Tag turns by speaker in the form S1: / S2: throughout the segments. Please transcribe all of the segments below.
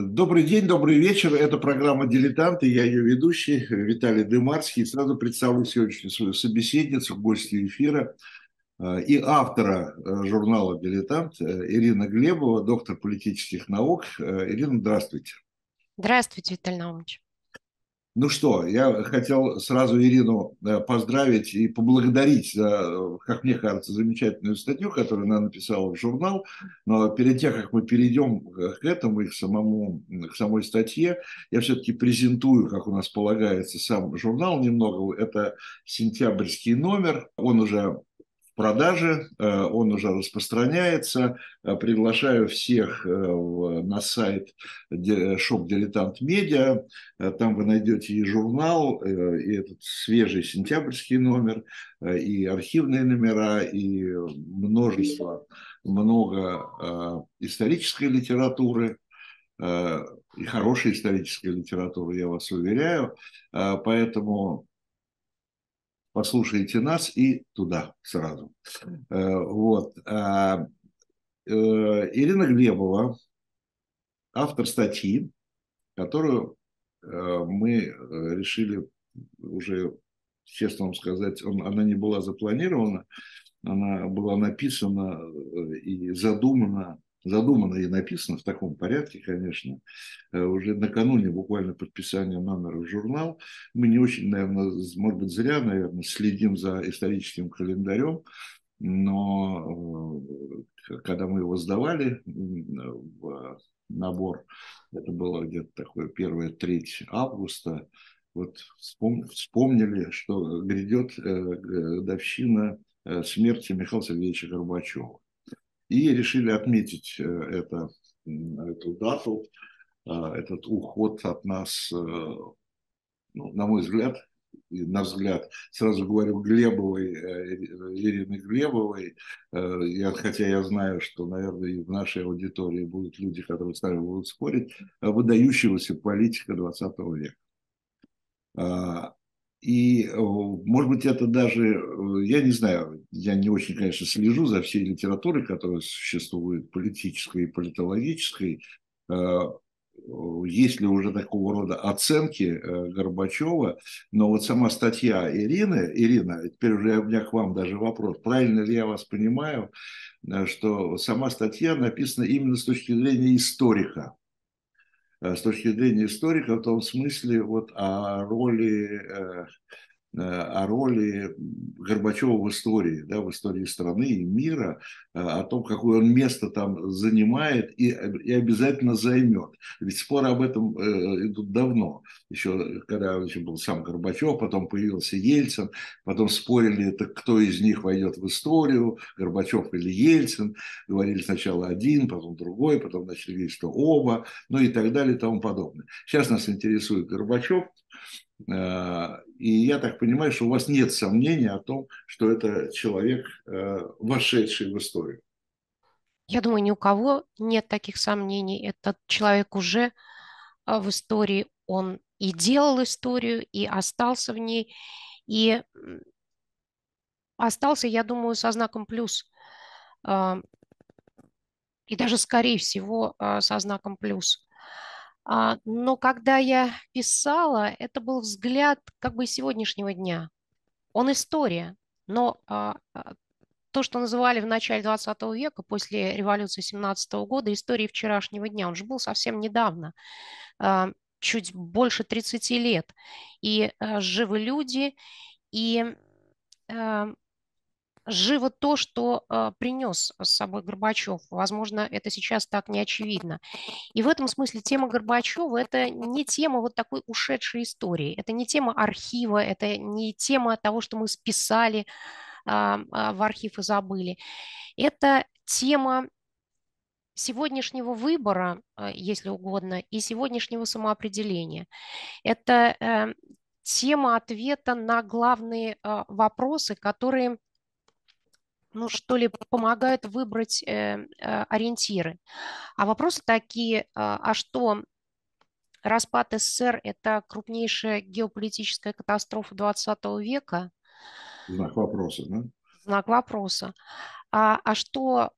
S1: Добрый день, добрый вечер. Это программа «Дилетанты». Я ее ведущий Виталий Дымарский. Сразу представлю сегодняшнюю свою собеседницу, гостью эфира э, и автора э, журнала «Дилетант» э, Ирина Глебова, доктор политических наук. Ирина, здравствуйте.
S2: Здравствуйте, Виталий Наумович.
S1: Ну что, я хотел сразу Ирину э, поздравить и поблагодарить за, как мне кажется, замечательную статью, которую она написала в журнал. Но перед тем, как мы перейдем к этому и к, самому, к самой статье, я все-таки презентую, как у нас полагается, сам журнал немного. Это сентябрьский номер, он уже продаже, э, он уже распространяется. Э, приглашаю всех э, на сайт шоп Дилетант Медиа. Там вы найдете и журнал, и этот свежий сентябрьский номер, и архивные номера, и множество, много исторической литературы, и хорошей исторической литературы, я вас уверяю. Поэтому послушайте нас и туда сразу. Э, вот. А, э, Ирина Глебова, автор статьи, которую э, мы решили уже, честно вам сказать, он, она не была запланирована, она была написана и задумана задумано и написано в таком порядке, конечно, э, уже накануне буквально подписания номера в журнал. Мы не очень, наверное, может быть, зря, наверное, следим за историческим календарем, но э, когда мы его сдавали в набор, это было где-то такое первое 3 августа, вот вспомнили, что грядет э, годовщина смерти Михаила Сергеевича Горбачева и решили отметить э, это, эту дату, э, этот уход от нас, э, ну, на мой взгляд, на взгляд, сразу говорю, Глебовой, Ирины Глебовой, я, хотя я знаю, что, наверное, и в нашей аудитории будут люди, которые с нами будут спорить, выдающегося политика 20 века. И, э, может быть, это даже, э, я не знаю, я не очень, конечно, слежу за всей литературой, которая существует, политической и политологической. Э, есть ли уже такого рода оценки Горбачева, но вот сама статья Ирины, Ирина, теперь уже у меня к вам даже вопрос, правильно ли я вас понимаю, что сама статья написана именно с точки зрения историка, с точки зрения историка в том смысле вот о роли э, Э, о роли Горбачева в истории, да, в истории страны и мира, э, о том, какое он место там занимает и, и обязательно займет. Ведь споры об этом э, идут давно. Еще когда еще был сам Горбачев, потом появился Ельцин, потом спорили, это кто из них войдет в историю, Горбачев или Ельцин. Говорили сначала один, потом другой, потом начали говорить, что оба, ну и так далее и тому подобное. Сейчас нас интересует Горбачев, Э, и я так понимаю, что у вас нет сомнений о том, что это человек, э, вошедший в историю.
S2: Я думаю, ни у кого нет таких сомнений. Этот человек уже э, в истории, он и делал историю, и остался в ней, и остался, я думаю, со знаком плюс. И даже, скорее всего, со знаком плюс. А, но когда я писала, это был взгляд как бы сегодняшнего дня. Он история, но а, а, то, что называли в начале 20 века, после революции 17 года, историей вчерашнего дня, он же был совсем недавно, чуть больше 30 лет. И живы люди, и живо то, что э, принес с собой Горбачев. Возможно, это сейчас так не очевидно. И в этом смысле тема Горбачева – это не тема вот такой ушедшей истории, это не тема архива, это не тема того, что мы списали э, э, в архив и забыли. Это тема сегодняшнего выбора, если угодно, и сегодняшнего самоопределения. Это э, тема ответа на главные вопросы, которые ну, что ли, помогают выбрать э, э, ориентиры. А вопросы такие, э, а что распад СССР – это крупнейшая геополитическая катастрофа 20 века?
S1: Знак вопроса, да?
S2: Знак вопроса. А, а что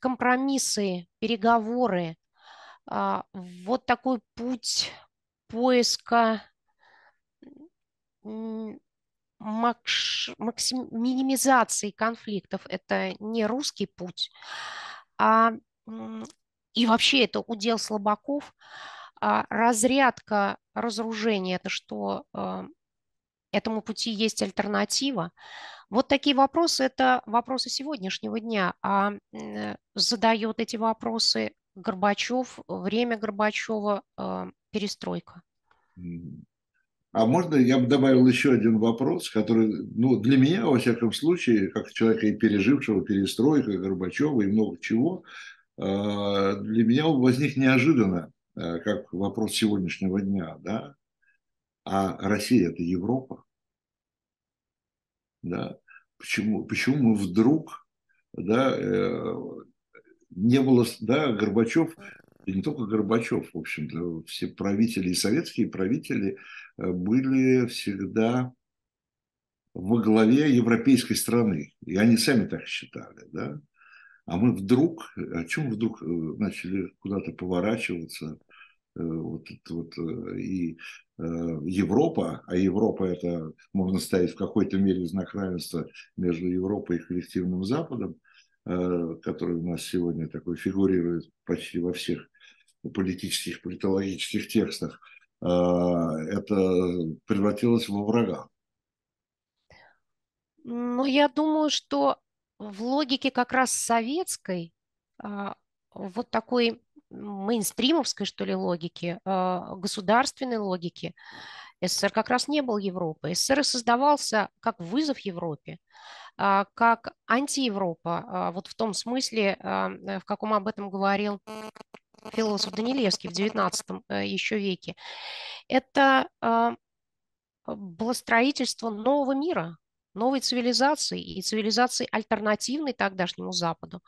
S2: компромиссы, переговоры, а, вот такой путь поиска макш, максим, минимизации конфликтов. Это не русский путь, а и вообще это удел слабаков. А разрядка разоружения – это что а, этому пути есть альтернатива. Вот такие вопросы – это вопросы сегодняшнего дня, а задает эти вопросы Горбачев, время Горбачева, а, перестройка.
S1: А можно я бы добавил еще один вопрос, который, ну, для меня, во всяком случае, как человека и пережившего перестройку, и Горбачева, и много чего, а, для меня возник неожиданно, а, как вопрос сегодняшнего дня, да? А Россия – это Европа, да? Почему, почему мы вдруг, да, э, не было, да, Горбачев и не только Горбачев, в общем-то, все правители и советские правители были всегда во главе европейской страны. И они сами так считали, да. А мы вдруг, о чем вдруг э, начали куда-то поворачиваться, э, вот, вот, и Европа, а Европа это можно ставить в какой-то мере знак равенства между Европой и коллективным Западом, который у нас сегодня такой фигурирует почти во всех политических, политологических текстах, это превратилось во врага.
S2: Ну, я думаю, что в логике как раз советской, а, вот такой мейнстримовской, что ли, логики, а, государственной логики, СССР как раз не был Европой. СССР создавался как вызов Европе, как антиевропа, вот в том смысле, в каком об этом говорил философ Данилевский в XIX э, еще веке, это а, было строительство нового мира, новой цивилизации и цивилизации альтернативной тогдашнему Западу.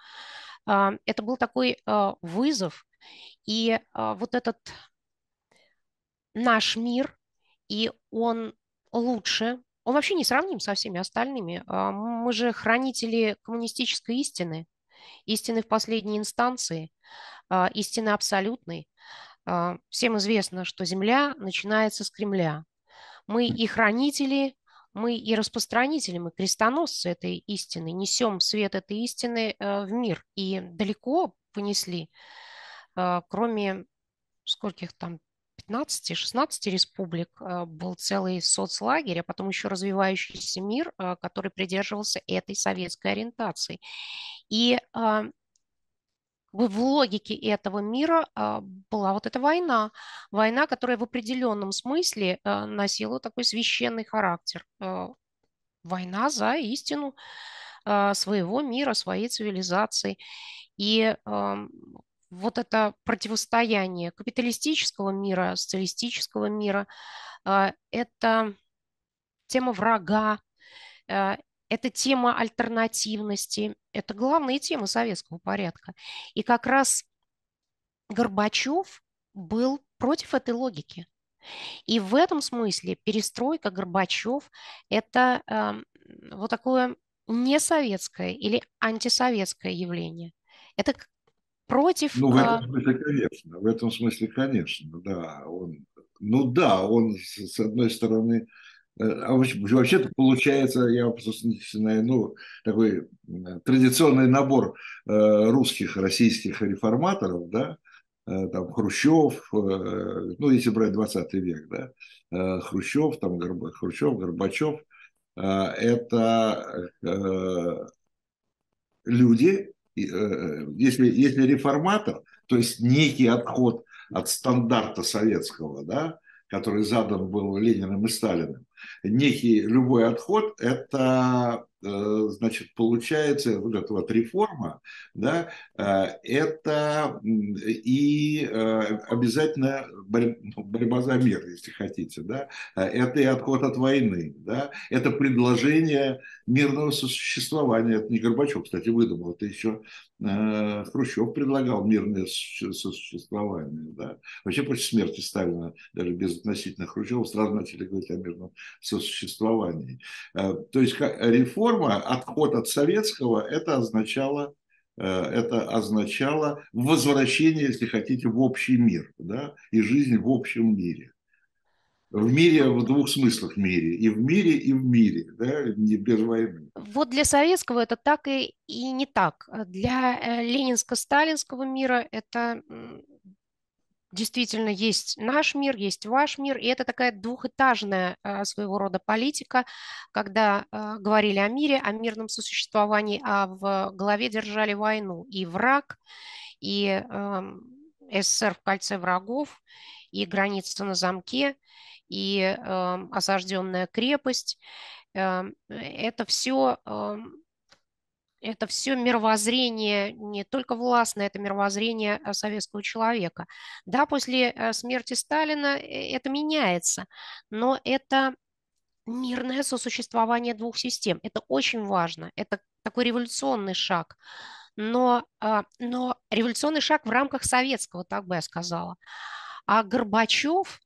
S2: А, это был такой а, вызов. И вот этот наш мир, и он лучше, он вообще не сравним со всеми остальными. Мы же хранители коммунистической истины, истины в последней инстанции. А, истины абсолютной. А, всем известно, что Земля начинается с Кремля. Мы и хранители, мы и распространители, мы крестоносцы этой истины, несем свет этой истины э, в мир. И далеко понесли, а, кроме скольких там 15-16 республик был целый соцлагерь, а потом еще развивающийся мир, который придерживался этой советской ориентации. И в логике этого мира а, была вот эта война. Война, которая в определенном смысле а, носила такой священный характер. А, война за истину своего мира, своей цивилизации. И вот это противостояние капиталистического мира, социалистического мира, это тема врага, это тема альтернативности, это главные темы советского порядка. И как раз Горбачев был против этой логики. И в этом смысле перестройка Горбачев – это э, вот такое несоветское или антисоветское явление. Это против...
S1: Ну, в этом смысле, конечно. В этом смысле, конечно, да. Он, ну да, он, с одной стороны, Э, а вообще-то получается, я начинаю, ну, такой традиционный набор э, русских, российских реформаторов, да, э, там Хрущев, ну, если брать 20 век, да, Хрущев, там Горб... Хрущев, Горбачев, это люди, если, если реформатор, то есть некий отход от стандарта советского, да, который задан был Лениным и Сталиным, некий любой отход, это Э, значит, получается вот эта вот реформа, да, э, это и э, обязательно ну, борьба за мир, если хотите, да, это и отход от войны, да, это предложение мирного сосуществования, это не Горбачев, кстати, выдумал, это еще Хрущев предлагал мирное сосуществование, да, вообще после смерти Сталина, даже без относительно Хрущева, сразу начали говорить о мирном сосуществовании. То есть реформа отход от советского, это означало это означало возвращение, если хотите, в общий мир, да, и жизнь в общем мире. В мире, в двух смыслах мире. И в мире, и в мире, да, не без войны.
S2: Вот для советского это так и, и не так. Для э, ленинско-сталинского мира это действительно есть наш мир, есть ваш мир, и это такая двухэтажная э, своего рода политика, когда э, говорили о мире, о мирном сосуществовании, а в голове держали войну и враг, и э, СССР в кольце врагов, и граница на замке, и э, осажденная крепость. Э, это все э, это все мировоззрение не только властное, это мировоззрение э, советского человека. Да, после э, смерти Сталина э, это меняется, но это мирное сосуществование двух систем. Это очень важно, это такой революционный шаг. Но, но революционный шаг в рамках советского, так бы я сказала. А Горбачев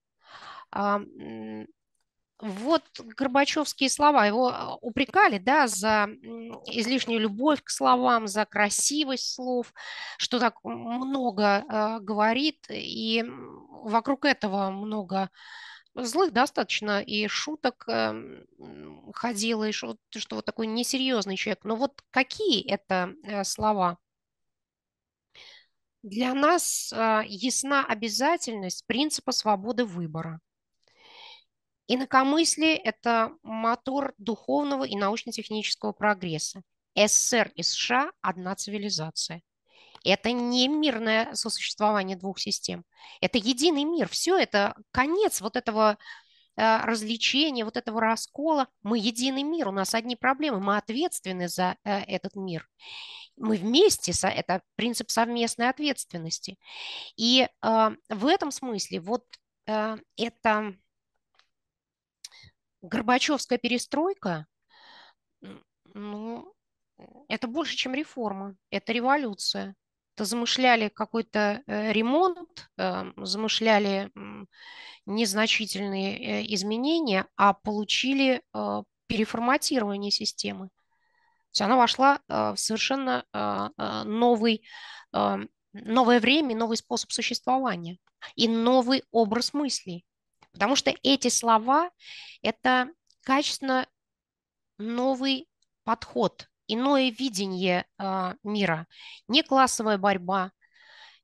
S2: вот Горбачевские слова, его а, упрекали, да, за излишнюю любовь к словам, за красивость слов, что так много э, говорит, и вокруг этого много злых достаточно и шуток э, ходило, и что, что вот такой несерьезный человек. Но вот какие это э, слова? Для нас э, ясна обязательность принципа свободы выбора. Инакомыслие – это мотор духовного и научно-технического прогресса. СССР и США – одна цивилизация. Это не мирное сосуществование двух систем. Это единый мир. Все это конец вот этого э, развлечения, вот этого раскола. Мы единый мир, у нас одни проблемы, мы ответственны за э, этот мир. Мы вместе, это принцип совместной ответственности. И э, в этом смысле вот это Горбачевская перестройка, ну, это больше, чем реформа, это революция. Это замышляли какой-то э, ремонт, э, замышляли незначительные э, изменения, а получили переформатирование системы. То есть она вошла в совершенно новый, новое время, новый способ существования и новый образ мыслей. Потому что эти слова – это качественно новый подход, иное видение э, мира. Не классовая борьба,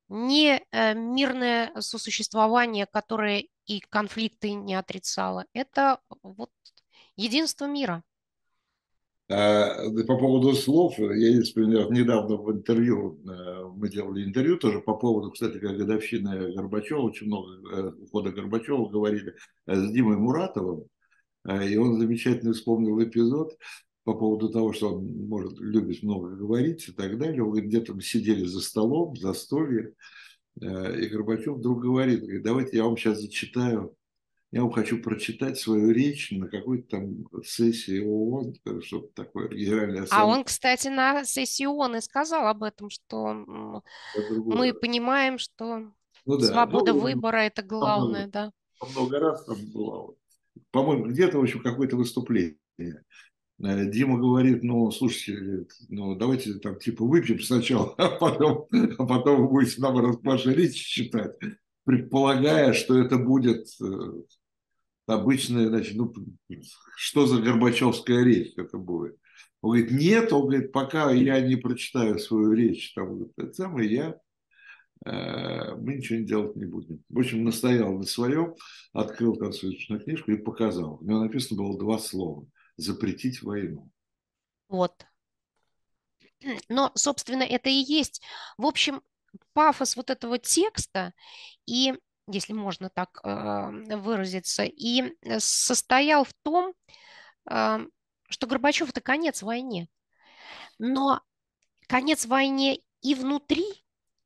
S2: не э, мирное сосуществование, которое и конфликты не отрицало. Это вот единство мира.
S1: А, по поводу слов, я вспоминаю, недавно в интервью, э, мы делали интервью тоже по поводу, кстати, как годовщины Горбачева, очень много э, ухода Горбачева говорили э, с Димой Муратовым, и он замечательно вспомнил эпизод по поводу того, что он может любит много говорить и так далее. Он где-то мы сидели за столом, за столье, и Горбачев вдруг говорит, давайте я вам сейчас зачитаю я вам хочу прочитать свою речь на какой-то там сессии ООН, что-то такое,
S2: генеральная ассамблея. А он, кстати, на сессии ООН и сказал об этом, что мы понимаем, что ну, да. свобода ну, выбора – это главное,
S1: много, да. Много раз там было, по-моему, где-то, в общем, какое-то выступление. Э, Дима говорит, ну, слушайте, ну, давайте там типа выпьем сначала, а потом, а потом вы будете нам ваши речи читать, предполагая, что это будет э, обычная, значит, ну, что за Горбачевская речь это будет? Он говорит, нет, он говорит, пока я не прочитаю свою речь, там, это самое, я, э, мы ничего не делать не будем. В общем, настоял на своем, открыл там свою книжку и показал. У него написано было два слова. Запретить войну.
S2: Вот. Но, собственно, это и есть. В общем, пафос вот этого текста и если можно так э, выразиться, и э, состоял в том, э, что Горбачев – это конец войне. Но конец войне и внутри,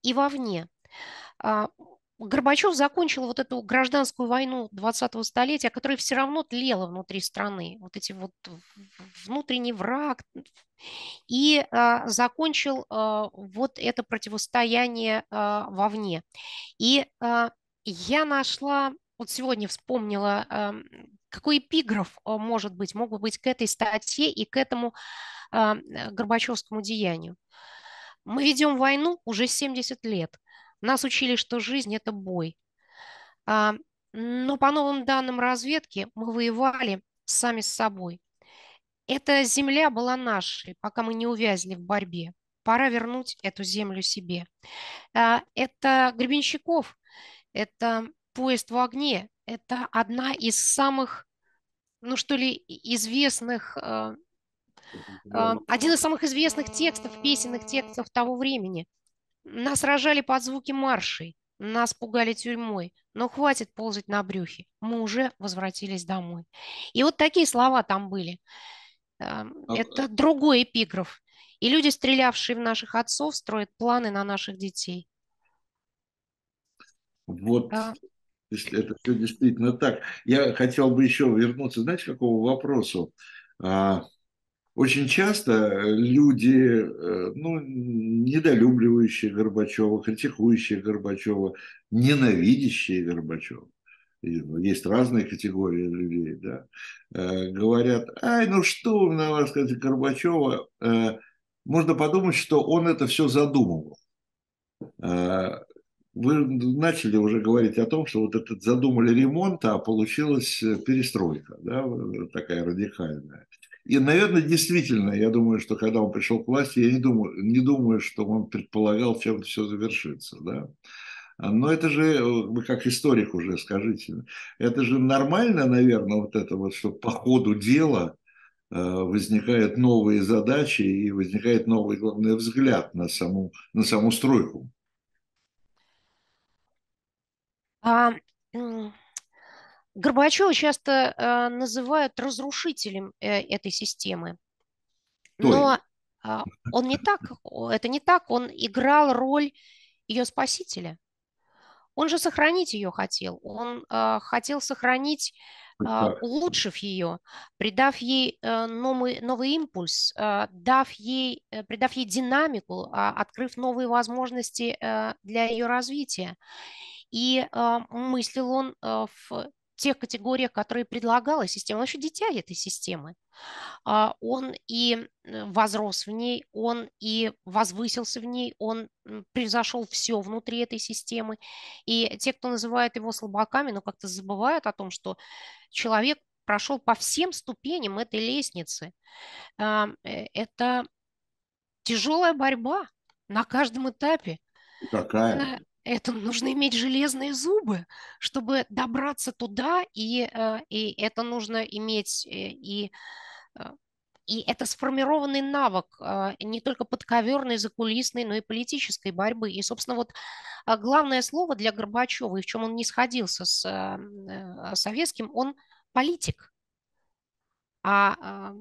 S2: и вовне. А, Горбачев закончил вот эту гражданскую войну 20-го столетия, которая все равно тлела внутри страны. Вот эти вот внутренний враг. И а, закончил а, вот это противостояние а, вовне. И а, я нашла, вот сегодня вспомнила, эм, какой эпиграф э, может быть, мог бы быть к этой статье и к этому э, Горбачевскому деянию. Мы ведем войну уже 70 лет. Нас учили, что жизнь– это бой. А, но по новым данным разведки мы воевали сами с собой. Эта земля была нашей, пока мы не увязли в борьбе. Пора вернуть эту землю себе. А, это Гребенщиков, это поезд в огне, это одна из самых, ну что ли, известных, а, а, один из самых известных текстов, песенных текстов того времени. Нас рожали под звуки маршей, нас пугали тюрьмой, но хватит ползать на брюхе, мы уже возвратились домой. И вот такие слова там были. Это другой эпиграф. И люди, стрелявшие в наших отцов, строят планы на наших детей.
S1: Вот, а... если это все действительно так. Я хотел бы еще вернуться, знаете, к какому вопросу? А, очень часто люди, э, ну, недолюбливающие Горбачева, критикующие Горбачева, ненавидящие Горбачева, есть разные категории людей, да, э, говорят, ай, ну что, на вас сказать, Горбачева, э, можно подумать, что он это все задумывал. Э, вы начали уже говорить о том, что вот этот задумали ремонт, а получилась перестройка, да, такая радикальная. И, наверное, действительно, я думаю, что когда он пришел к власти, я не думаю, не думаю что он предполагал, чем все завершится. Да? Но это же, вы как историк уже скажите, это же нормально, наверное, вот это вот, что по ходу дела э, возникают новые задачи и возникает новый, главный взгляд на саму, на саму стройку.
S2: А, Горбачева часто э, называют разрушителем э, этой системы. Но э, он не так, это не так, он играл роль ее спасителя. Он же сохранить ее хотел. Он э, хотел сохранить, э, улучшив ее, придав ей э, новый, новый импульс, э, дав ей, э, придав ей динамику, э, открыв новые возможности э, для ее развития. И э, мыслил он э, в тех категориях, которые предлагала система. Он вообще дитя этой системы. А, он и возрос в ней, он и возвысился в ней, он превзошел все внутри этой системы. И те, кто называет его слабаками, но как-то забывают о том, что человек прошел по всем ступеням этой лестницы. А, э, это тяжелая борьба на каждом этапе.
S1: Какая?
S2: Это нужно иметь железные зубы, чтобы добраться туда, и, э, и это нужно иметь э, и э, и это сформированный навык не только подковерной, закулисной, но и политической борьбы. И, собственно, вот главное слово для Горбачева, и в чем он не сходился с советским, он политик. А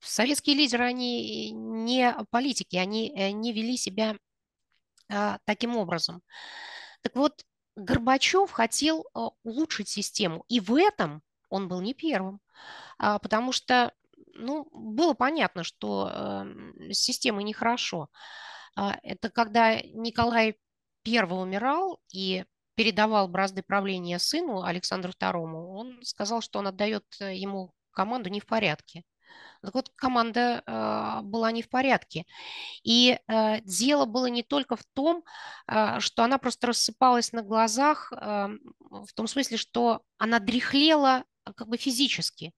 S2: советские лидеры, они не политики, они не вели себя а, таким образом. Так вот, Горбачев хотел а, улучшить систему, и в этом он был не первым, а, потому что ну, было понятно, что с системой нехорошо. Это когда Николай I умирал и передавал бразды правления сыну Александру II, он сказал, что он отдает э, ему команду не в порядке. Так вот, команда э, была не в порядке. И э, дело было не только в том, э, что она просто рассыпалась на глазах, в том смысле, что она дряхлела как бы физически.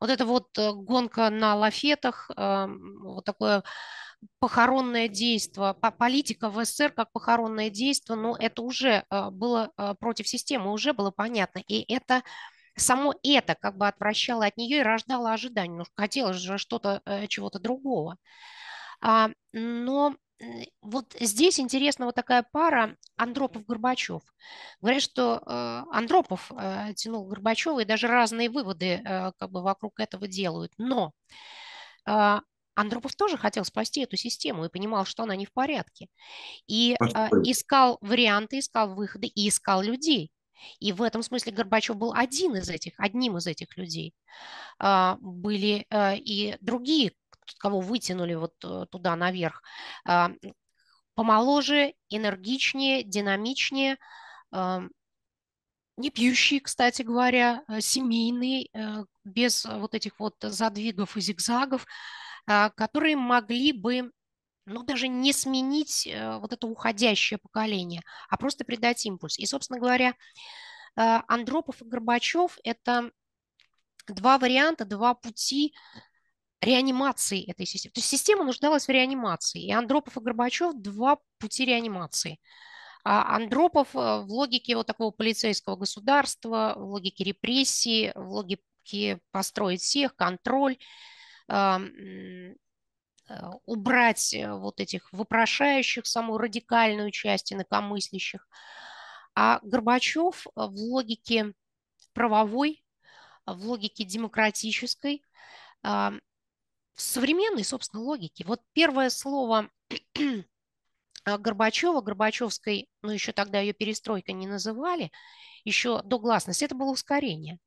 S2: Вот это вот э, гонка на лафетах, вот такое похоронное действие, политика в СССР как похоронное действие, но это уже было против системы, уже было понятно. И это само это как бы отвращало от нее и рождало ожидание. Ну, хотелось же что-то, э, чего-то другого. А, но вот здесь интересна вот такая пара Андропов-Горбачев. Говорят, что э, Андропов э, тянул Горбачева, и даже разные выводы как бы вокруг этого делают. Но Андропов тоже хотел спасти эту систему и понимал, что она не в порядке. И э, искал варианты, искал выходы и искал людей. И в этом смысле Горбачев был один из этих, одним из этих людей. А, были э, и другие, кого вытянули вот э, туда наверх, а, помоложе, энергичнее, динамичнее, а, не пьющие, кстати говоря, э, семейные, без вот этих вот задвигов и зигзагов, которые могли бы ну, даже не сменить э, вот это уходящее поколение, а просто придать импульс. И, собственно говоря, э, Андропов и Горбачев – это два варианта, два пути реанимации этой системы. То есть система нуждалась в реанимации, и Андропов и Горбачев – два пути реанимации. А Андропов э, в логике вот такого полицейского государства, в логике репрессии, в логике построить всех, контроль, убрать э, вот этих вопрошающих, самую радикальную часть инакомыслящих. А Горбачев э, в логике правовой, в логике демократической, в современной, собственно, логике. Вот первое слово Горбачева, Горбачевской, ну еще тогда ее перестройка не называли, еще до гласности, это было ускорение.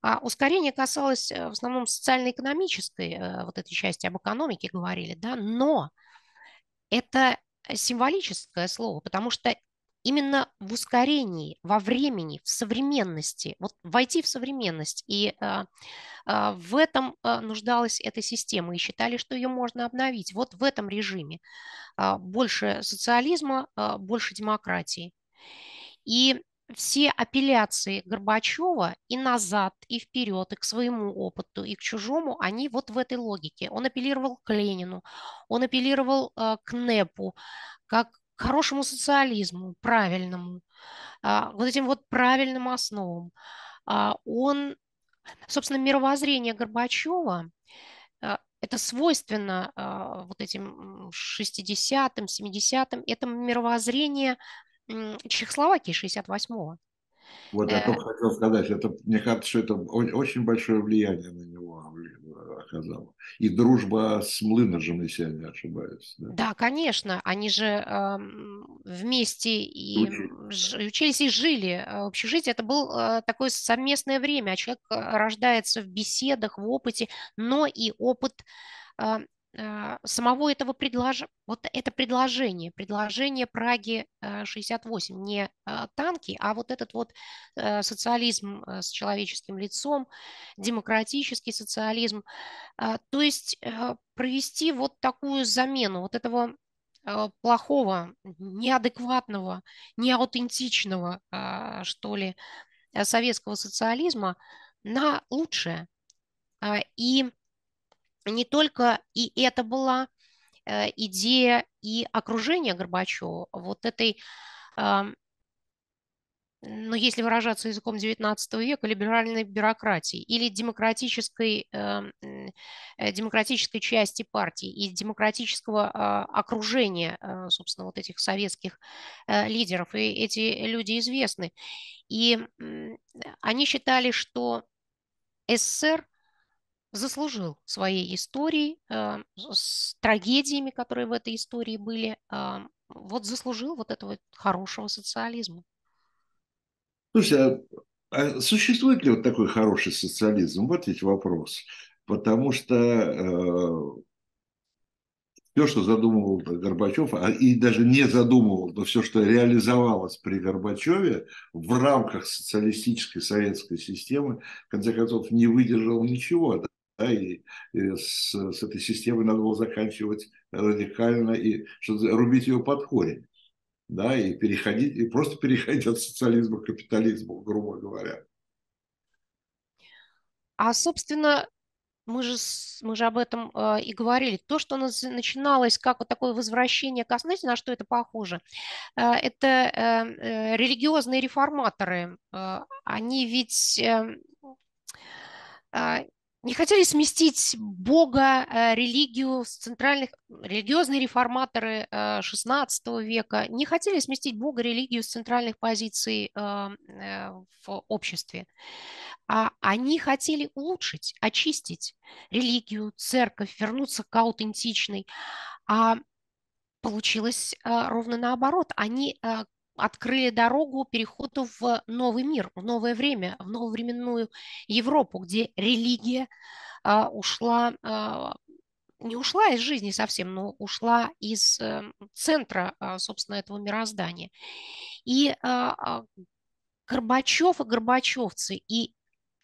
S2: А ускорение касалось э, в основном социально-экономической э, вот этой части, об экономике говорили, да, но это символическое слово, потому что именно в ускорении, во времени, в современности, вот войти в современность, и а, а, в этом а, нуждалась эта система, и считали, что ее можно обновить. Вот в этом режиме больше социализма, больше демократии. И все апелляции Горбачева и назад, и вперед, и к своему опыту, и к чужому, они вот в этой логике. Он апеллировал к Ленину, он апеллировал э, к НЭПу, как к хорошему социализму, правильному, э, вот этим вот правильным основам. Э, он, собственно, мировоззрение Горбачева, э, это свойственно э, вот этим 60-м, 70-м, это мировоззрение Чехословакии 68-го.
S1: Вот я только хотел сказать, это, мне кажется, что это очень большое влияние на него оказало. И дружба с Млыножем, если я не ошибаюсь.
S2: Да, да конечно. Они же э, вместе и учились. учились и жили в общежитии. Это было э, такое совместное время. Человек э, рождается в беседах, в опыте, но и опыт э, Э, самого этого предложения, вот это предложение, предложение Праги 68, э, не э, танки, а вот этот вот социализм с человеческим лицом, демократический социализм, то есть провести вот такую замену вот этого плохого, неадекватного, неаутентичного, что ли, советского социализма на лучшее. И не только и это была э, идея и окружения Горбачева, вот этой, ну, если выражаться языком XIX века, либеральной бюрократии или демократической, эм, э, демократической части партии и демократического а, окружения, э, собственно, вот этих советских лидеров. И эти люди известны. И они считали, что СССР заслужил своей историей, э, с трагедиями, которые в этой истории были, э, вот заслужил вот этого хорошего социализма.
S1: Слушай, а, а существует ли вот такой хороший социализм? Вот ведь вопрос. Потому что э, все, что задумывал Горбачев, а и даже не задумывал, но все, что реализовалось при Горбачеве в рамках социалистической советской системы, в конце концов, не выдержал ничего да, и, и с, с этой системой надо было заканчивать радикально и что, рубить ее под корень, да, и переходить, и просто переходить от социализма к капитализму, грубо говоря.
S2: А, собственно, мы же, мы же об этом э, и говорили. То, что начиналось как вот такое возвращение к на что это похоже? Э, это э, э, религиозные реформаторы. Э, они ведь э, э не хотели сместить Бога, э, религию центральных, религиозные реформаторы XVI э, века не хотели сместить Бога, религию с центральных позиций э, в обществе. А они хотели улучшить, очистить религию, церковь, вернуться к аутентичной. А получилось ровно наоборот. Они открыли дорогу переходу в новый мир, в новое время, в нововременную Европу, где религия а, ушла, а, не ушла из жизни совсем, но ушла из а, центра, а, собственно, этого мироздания. И Горбачев и горбачевцы, и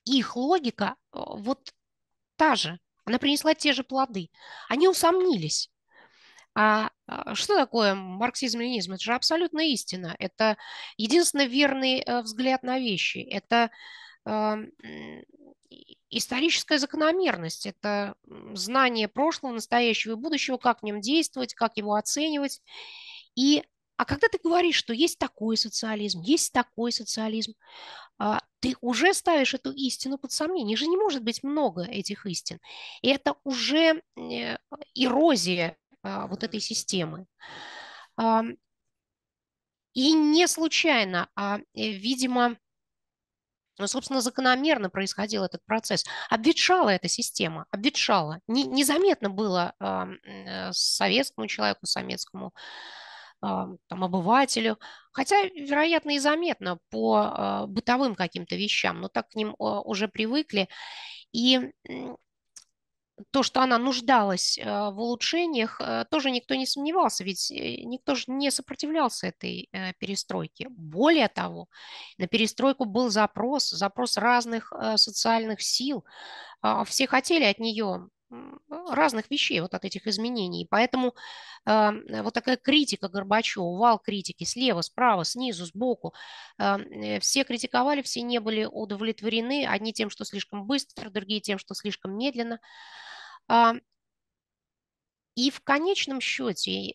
S2: их логика вот та же, она принесла те же плоды. Они усомнились А а, что такое марксизм-ленинизм? Это же абсолютно истина. Это единственно верный э, взгляд на вещи. Это э, историческая закономерность. Это знание прошлого, настоящего и будущего, как в нем действовать, как его оценивать. И, а когда ты говоришь, что есть такой социализм, есть такой социализм, а, ты уже ставишь эту истину под сомнение. Их же не может быть много этих истин. И это уже э, эрозия а, вот этой системы. И не случайно, а, э, видимо, ну, собственно, закономерно происходил этот процесс. Обветшала эта система, обветшала. Не, незаметно было э, советскому человеку, советскому там, обывателю, хотя, вероятно, и заметно по э, бытовым каким-то вещам, но так к ним уже привыкли. И то, что она нуждалась э, в улучшениях, э, тоже никто не сомневался, ведь э, никто же не сопротивлялся этой перестройке. Более того, на перестройку был запрос, запрос разных социальных сил. А, все хотели от нее разных вещей, вот от этих изменений. Поэтому вот такая критика Горбачева, вал критики слева, справа, снизу, сбоку, все критиковали, все не были удовлетворены, одни тем, что слишком быстро, другие тем, что слишком медленно. И в конечном счете,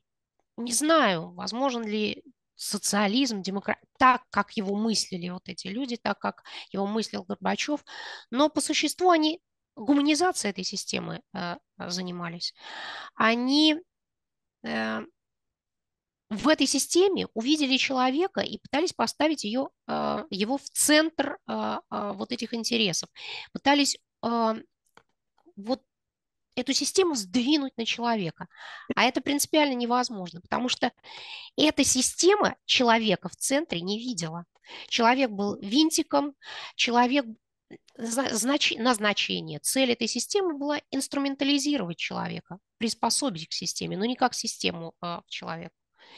S2: не знаю, возможен ли социализм, демократ, так, как его мыслили вот эти люди, так, как его мыслил Горбачев, но по существу они гуманизацией этой системы э, занимались. Они э, в этой системе увидели человека и пытались поставить ее, э, его в центр вот этих интересов. Пытались вот эту систему сдвинуть на человека. А это принципиально невозможно, потому что эта система человека в центре не видела. Человек был винтиком, человек знач... назначение, цель этой системы была инструментализировать человека, приспособить к системе, но не как систему а, в человека.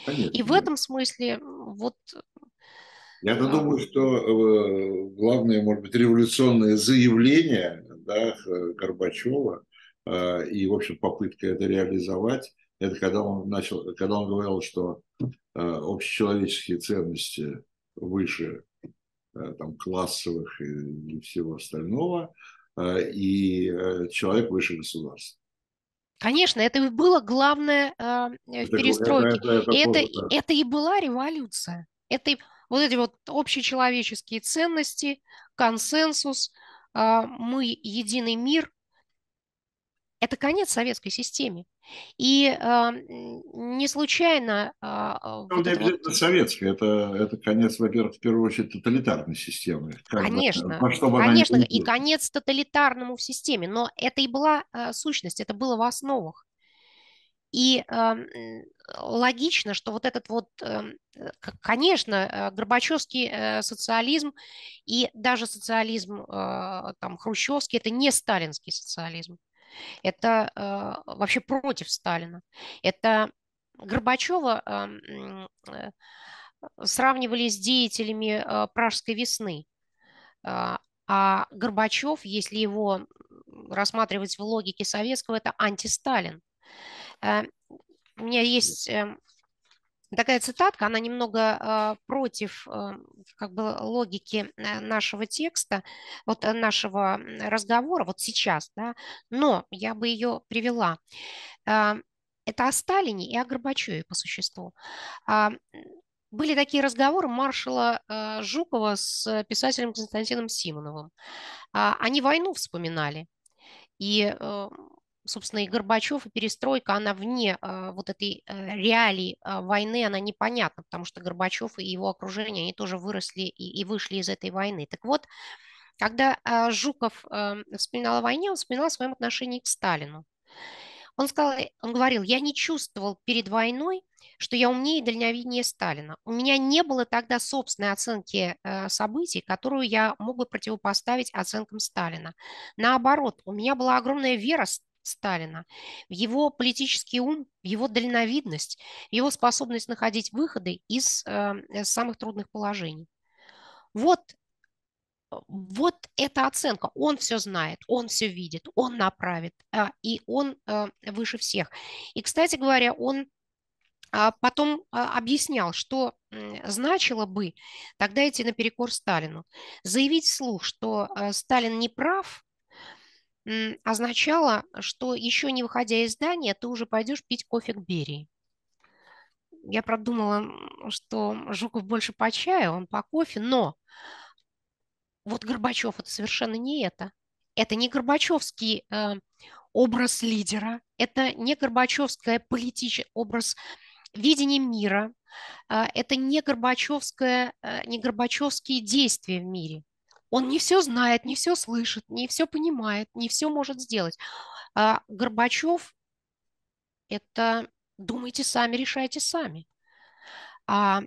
S2: Конечно. И в этом смысле вот
S1: я-то а... думаю, что э, главное, может быть, революционное заявление да, Горбачева и, в общем, попытка это реализовать, это когда он начал, когда он говорил, что э, общечеловеческие ценности выше э, там, классовых и, и всего остального, и человек выше государства.
S2: Конечно, это и было главное э, в перестройке. Это, это, это, это, это и была революция. Это вот эти вот общечеловеческие ценности, консенсус, э, мы единый мир, это конец советской системе. И э, не случайно... Э,
S1: ну, вот не обязательно вот... советская, это, это конец, во-первых, в первую очередь, тоталитарной системы.
S2: Конечно, конечно, и конец тоталитарному в системе, но это и была э, сущность, это было в основах. И э, логично, что вот этот вот, э, конечно, Горбачевский э, социализм и даже социализм э, там, хрущевский, это не сталинский социализм. Это э, вообще против Сталина. Это Горбачева э, сравнивали с деятелями э, Пражской весны. Э, а Горбачев, если его рассматривать в логике советского, это антисталин. Э, у меня есть э, такая цитатка, она немного э, против э, как бы логики э, нашего текста, вот э, нашего разговора, вот сейчас, да, но я бы ее привела. Э, это о Сталине и о Горбачеве по существу. Э, были такие разговоры маршала Жукова с писателем Константином Симоновым. Они войну вспоминали. И собственно, и Горбачев, и перестройка, она вне э, вот этой э, реалии э, войны, она непонятна, потому что Горбачев и его окружение, они тоже выросли и, и вышли из этой войны. Так вот, когда э, Жуков э, вспоминал о войне, он вспоминал о своем отношении к Сталину. Он, сказал, он говорил, я не чувствовал перед войной, что я умнее и дальновиднее Сталина. У меня не было тогда собственной оценки э, событий, которую я мог бы противопоставить оценкам Сталина. Наоборот, у меня была огромная вера Сталина, в его политический ум, в его дальновидность, в его способность находить выходы из э, самых трудных положений. Вот вот эта оценка, он все знает, он все видит, он направит, а, и он а, выше всех. И, кстати говоря, он а, потом объяснял, что значило бы тогда идти наперекор Сталину. Заявить вслух, что Сталин не прав, означало, что еще не выходя из здания, ты уже пойдешь пить кофе к Берии. Я продумала, что Жуков больше по чаю, он по кофе, но вот Горбачев это совершенно не это. Это не Горбачевский э, образ лидера, это не Горбачевский политический образ видения мира, э, это не Горбачевское, э, не Горбачевские действия в мире. Он не все знает, не все слышит, не все понимает, не все может сделать. А Горбачев – это думайте сами, решайте сами. А,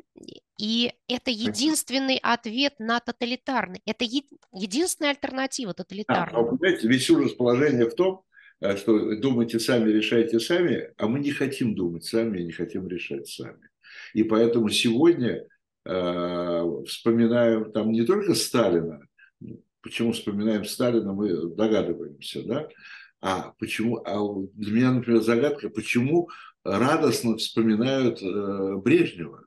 S2: и это единственный ответ на тоталитарный. Это е- единственная альтернатива тоталитарной.
S1: А, а понимаете, весь ужас положения в том, э, что думайте сами, решайте сами, а мы не хотим думать сами и не хотим решать сами. И поэтому сегодня э, вспоминаем там не только Сталина, почему вспоминаем Сталина, мы догадываемся, да, а почему, а для меня, например, загадка, почему радостно вспоминают э, Брежнева.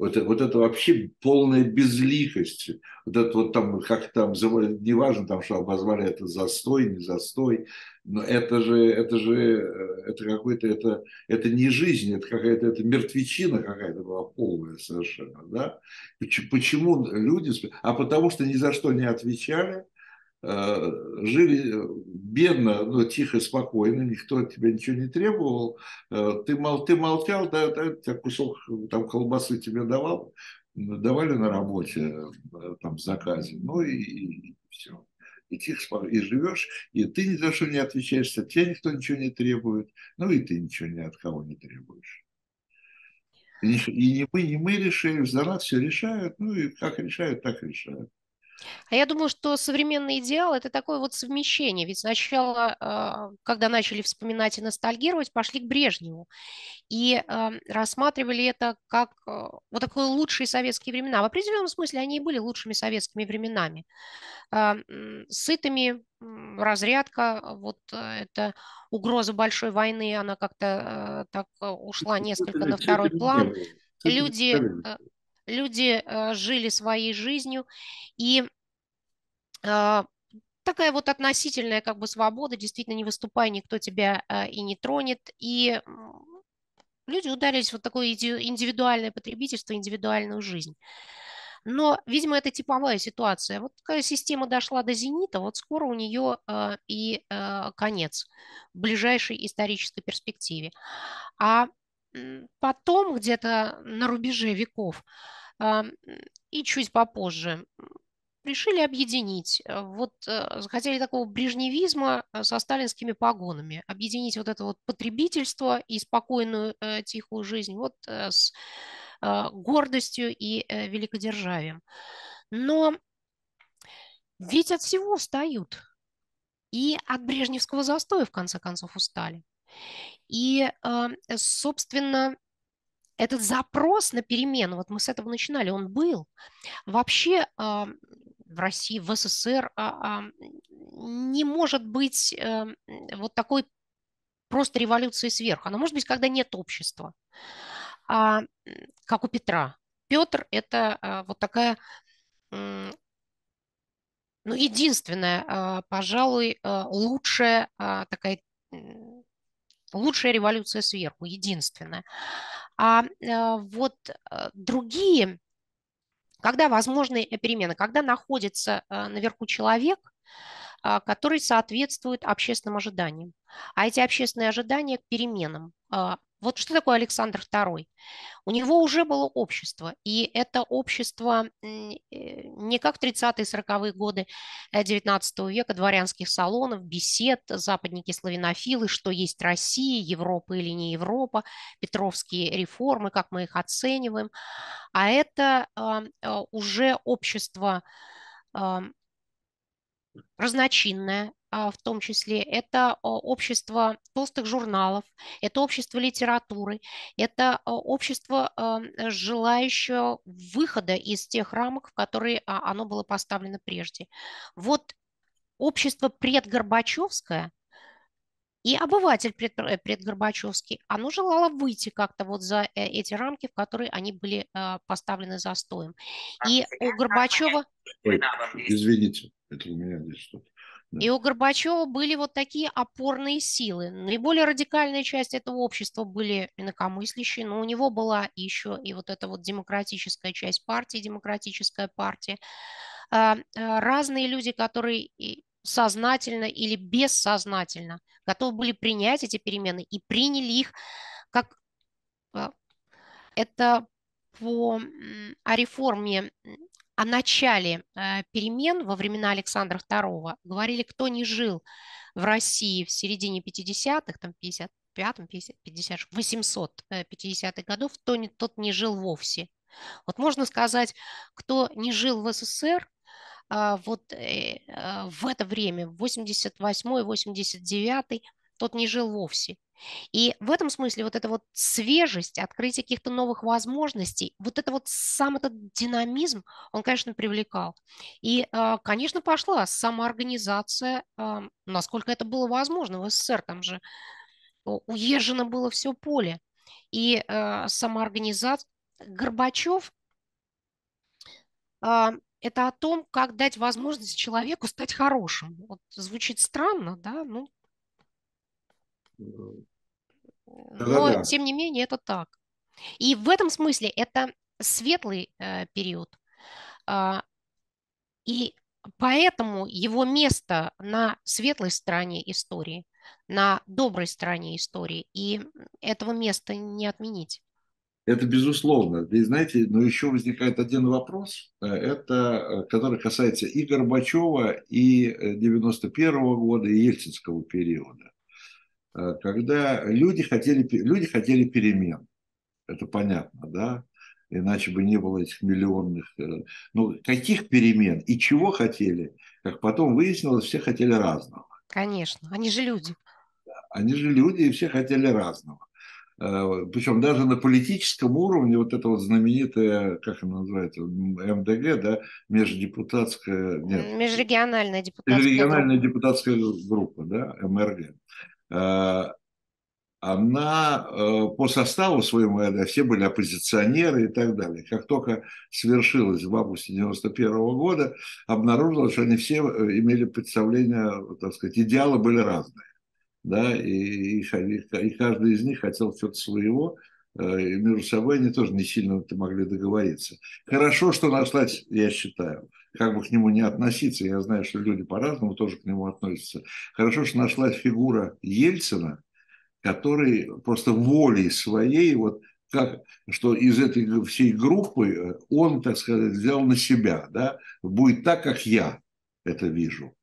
S1: Вот, вот это вообще полная безликость. Вот это вот там, как там, неважно, там, что обозвали это застой, не застой, но это же, это же, э, это какой-то, это, это не жизнь, это какая-то, это мертвечина какая-то была полная совершенно, да. Почему люди, а потому что ни за что не отвечали, жили бедно, но тихо, спокойно, никто от тебя ничего не требовал, э, ты, мол, ты молчал, да, да, кусок там колбасы тебе давал, давали на работе, э, там, в заказе, ну и, и все. И тихо, и живешь, и ты ни за что не отвечаешь, от тебя никто ничего не требует, ну и ты ничего ни от кого не требуешь. И, и не мы, не мы решили, за нас все решают, ну и как решают, так решают.
S2: А я думаю, что современный идеал – это такое вот совмещение. Ведь сначала, а, когда начали вспоминать и ностальгировать, пошли к Брежневу. И а, рассматривали это как а, вот такие лучшие советские времена. В определенном смысле они и были лучшими советскими временами. Сытыми, разрядка, вот это угроза большой войны, она как-то так ушла несколько на второй план. Люди люди э, жили своей жизнью, и э, такая вот относительная как бы свобода, действительно не выступая, никто тебя э, и не тронет, и люди ударились вот такое индивидуальное потребительство, индивидуальную жизнь. Но, видимо, это типовая ситуация. Вот такая система дошла до зенита, вот скоро у нее э, и э, конец в ближайшей исторической перспективе. А потом, где-то на рубеже веков, и чуть попозже решили объединить. Э, вот э, захотели такого брежневизма э, со сталинскими погонами. Объединить вот это вот потребительство и спокойную тихую жизнь вот с гордостью и великодержавием. Но ведь от всего устают. И от брежневского застоя, в конце концов, устали. И, собственно, этот запрос на перемену, вот мы с этого начинали, он был. Вообще а, в России, в СССР а, а, не может быть э, вот такой просто революции сверху. Она может быть, когда нет общества. А, как у Петра. Петр – это вот такая ну, единственная, пожалуй, лучшая такая лучшая революция сверху, единственная. А э, вот э, другие, когда возможны перемены, когда находится э, наверху человек, а, который соответствует общественным ожиданиям. А эти общественные ожидания к переменам. А, вот что такое Александр II? У него уже было общество, и это общество э, не как в 30-е 40-е годы XIX э, века, дворянских салонов, бесед, западники славянофилы, что есть Россия, Европа или не Европа, петровские реформы, как мы их оцениваем. А это а, уже общество разночинное, а, в том числе. Это общество толстых журналов, это общество литературы, это общество, желающее выхода из тех рамок, в которые а, оно было поставлено прежде. Вот общество предгорбачевское и обыватель пред, э, предгорбачевский, оно желало выйти как-то вот за э, эти рамки, в которые они были а, поставлены застоем. И у Горбачева...
S1: Ой, извините, это у меня здесь что-то.
S2: И у Горбачева были вот такие опорные силы. Наиболее радикальная часть этого общества были инакомыслящие, но у него была еще и вот эта вот демократическая часть партии, демократическая партия. А, а, разные люди, которые сознательно или бессознательно готовы были принять эти перемены и приняли их как а, это по о реформе о начале э, перемен во времена Александра II говорили, кто не жил в России в середине 50-х, там 55-м, 50, 50, 850-х годов, то не, тот не жил вовсе. Вот можно сказать, кто не жил в СССР, а, вот э, а, в это время, 88-89, тот не жил вовсе. И в этом смысле вот эта вот свежесть, открытие каких-то новых возможностей, вот это вот сам этот динамизм, он, конечно, привлекал. И, а, конечно, пошла самоорганизация, а, насколько это было возможно в СССР, там же уезжено было все поле. И а, самоорганизация, Горбачев, это о том, как дать возможность человеку стать хорошим. Вот звучит странно, да, ну, но, да, тем не менее, это так. И в этом смысле это светлый э, период. Э, и поэтому его место на светлой стороне истории, на доброй стороне истории, и этого места не отменить.
S1: Это безусловно. И знаете, но еще возникает один вопрос, э, это, э, который касается и Горбачева, и 91 -го года, и Ельцинского периода. Э, когда люди хотели, люди хотели перемен. Это понятно, да? Иначе бы не было этих миллионных... Э, ну, каких перемен и чего хотели? Как потом выяснилось, все хотели разного.
S2: Конечно, они же люди.
S1: Они же люди, и все хотели разного. Э, Причем даже на политическом уровне вот это вот знаменитая, как она называется, МДГ, да, междепутатская...
S2: Нет, межрегиональная депутатская
S1: Межрегиональная группа. депутатская группа, да, МРГ. Э, она э, по составу своему, это все были оппозиционеры и так далее. Как только свершилось в августе 91 года, обнаружилось, что они все э, имели представление, так сказать, идеалы были разные. Да, и, и, и каждый из них хотел что-то своего, и между собой они тоже не сильно могли договориться. Хорошо, что нашлась, я считаю, как бы к нему не относиться, я знаю, что люди по-разному тоже к нему относятся. Хорошо, что нашлась фигура Ельцина, который просто волей своей, вот как, что из этой всей группы э, он, так сказать, взял на себя, да, будет так, как я это вижу.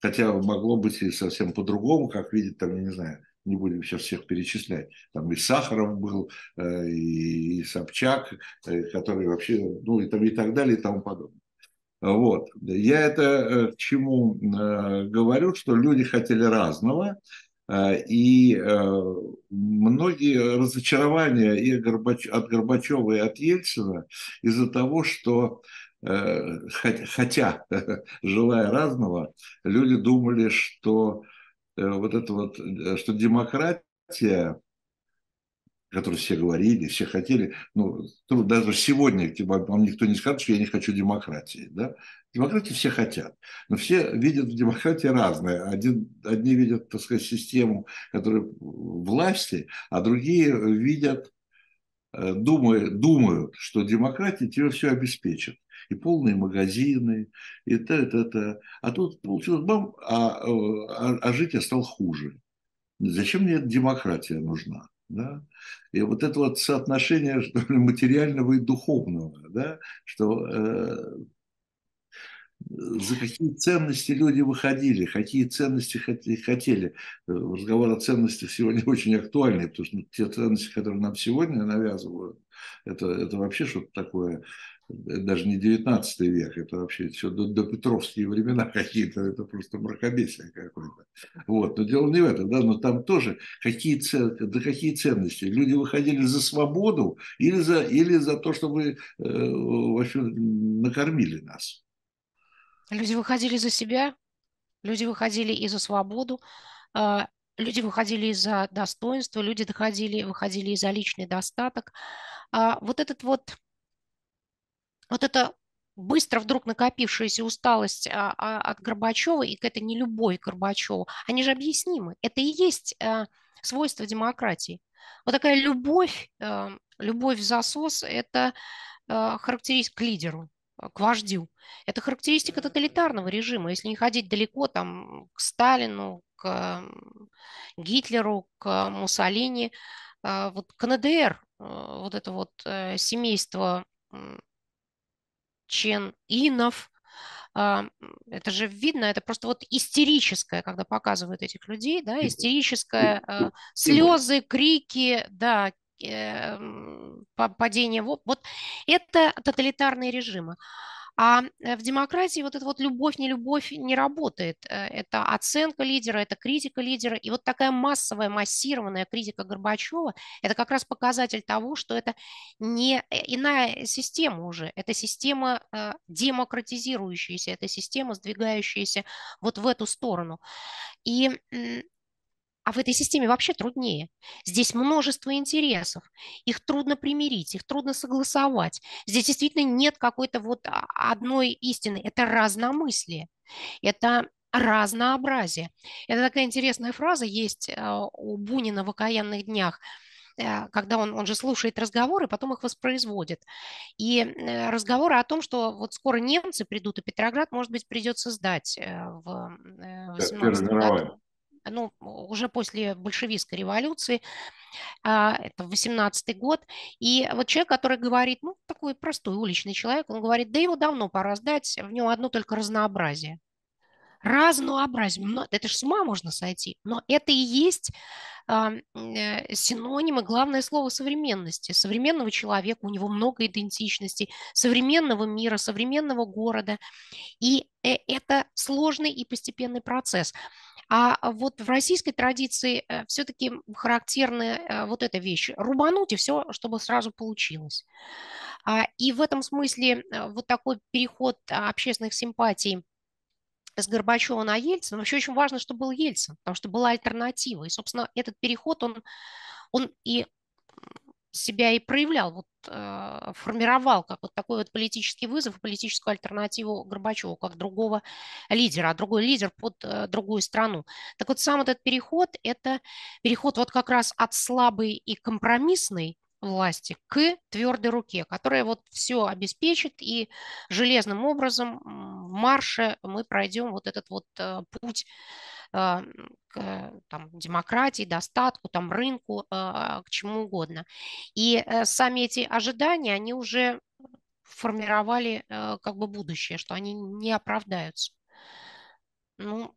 S1: Хотя могло быть и совсем по-другому, как видит там, я не знаю, не будем сейчас всех перечислять. Там и Сахаров был, э, и Собчак, э, который вообще, ну и, там, и так далее, и тому подобное. Вот. Я это э, к чему э, говорю, что люди хотели разного, э, и многие разочарования и от Горбачева, и от Ельцина из-за того, что хотя, желая разного, люди думали, что вот это вот, что демократия которую все говорили, все хотели. Ну, даже сегодня типа, вам никто не скажет, что я не хочу демократии. Да? Демократии все хотят. Но все видят в демократии разное. Один, одни видят, так сказать, систему, которая власти, а другие видят, э, думают, думают, что демократия тебе все обеспечит. И полные магазины, и это, это, это. А тут получилось бам, а, а, а жить я стал хуже. Зачем мне демократия нужна? Да? И вот это вот соотношение что ли, материального и духовного, да? что э, за какие ценности люди выходили, какие ценности хотели. Разговор о ценностях сегодня очень актуальный, потому что те ценности, которые нам сегодня навязывают, это, это вообще что-то такое даже не 19 век, это вообще все до, до Петровские времена какие-то, это просто мракобесие какое-то. Вот, но дело не в этом, да, но там тоже какие, да какие ценности. Люди выходили за свободу или за, или за то, чтобы э, вообще накормили нас.
S2: Люди выходили за себя, люди выходили и за свободу, а, люди выходили из-за достоинства, люди доходили, выходили из-за личный достаток. А вот этот вот вот эта быстро вдруг накопившаяся усталость а, а, от Горбачева и это не любовь к Горбачеву, они же объяснимы. Это и есть а, свойство демократии. Вот такая любовь, любовь в засос – это характеристика к лидеру, к вождю. Это характеристика тоталитарного режима. Если не ходить далеко, там, к Сталину, к Гитлеру, к Муссолини, вот КНДР, а, вот это вот э, семейство Чен Инов. А, это же видно, это просто вот истерическое, когда показывают этих людей, да, истерическое, а, слезы, крики, да, э, падение. Вот это тоталитарные режимы. А э, в демократии вот эта вот любовь, не любовь не работает. Э, это оценка лидера, это критика лидера. И вот такая массовая, массированная критика Горбачева, это как раз показатель того, что это не э, иная система уже. Это система демократизирующаяся, это система, сдвигающаяся вот в эту сторону. И а в этой системе вообще труднее. Здесь множество интересов. Их трудно примирить, их трудно согласовать. Здесь действительно нет какой-то вот а, одной истины. Это разномыслие. Это разнообразие. Это такая интересная фраза есть а, у Бунина в «Окаянных днях», э, когда он, он же слушает разговоры, потом их воспроизводит. И э, разговоры о том, что вот скоро немцы придут, и Петроград, может быть, придется сдать э, в 18 году ну, уже после большевистской революции, а, это 18 год, и вот человек, который говорит, ну, такой простой уличный человек, он говорит, да его давно пора сдать, в нем одно только разнообразие. Разнообразие, но это же с ума можно сойти, но это и есть а, э, синонимы, главное слово современности. Современного человека, у него много идентичностей, современного мира, современного города. И э, это сложный и постепенный процесс. А вот в российской традиции э, все-таки характерна э, вот эта вещь. Рубануть и все, чтобы сразу получилось. А, и в этом смысле э, вот такой переход общественных симпатий с Горбачева на Ельцина, вообще очень важно, чтобы был Ельцин, потому что была альтернатива. И, собственно, этот переход, он, он и себя и проявлял, вот, э, формировал как вот такой вот политический вызов, политическую альтернативу Горбачеву, как другого лидера, а другой лидер под э, другую страну. Так вот сам этот переход, это переход вот как раз от слабой и компромиссной власти к твердой руке, которая вот все обеспечит, и железным образом в марше мы пройдем вот этот вот э, путь э, к там, демократии, достатку, там, рынку, э, к чему угодно. И сами эти ожидания, они уже формировали как бы будущее, что они не оправдаются. Ну,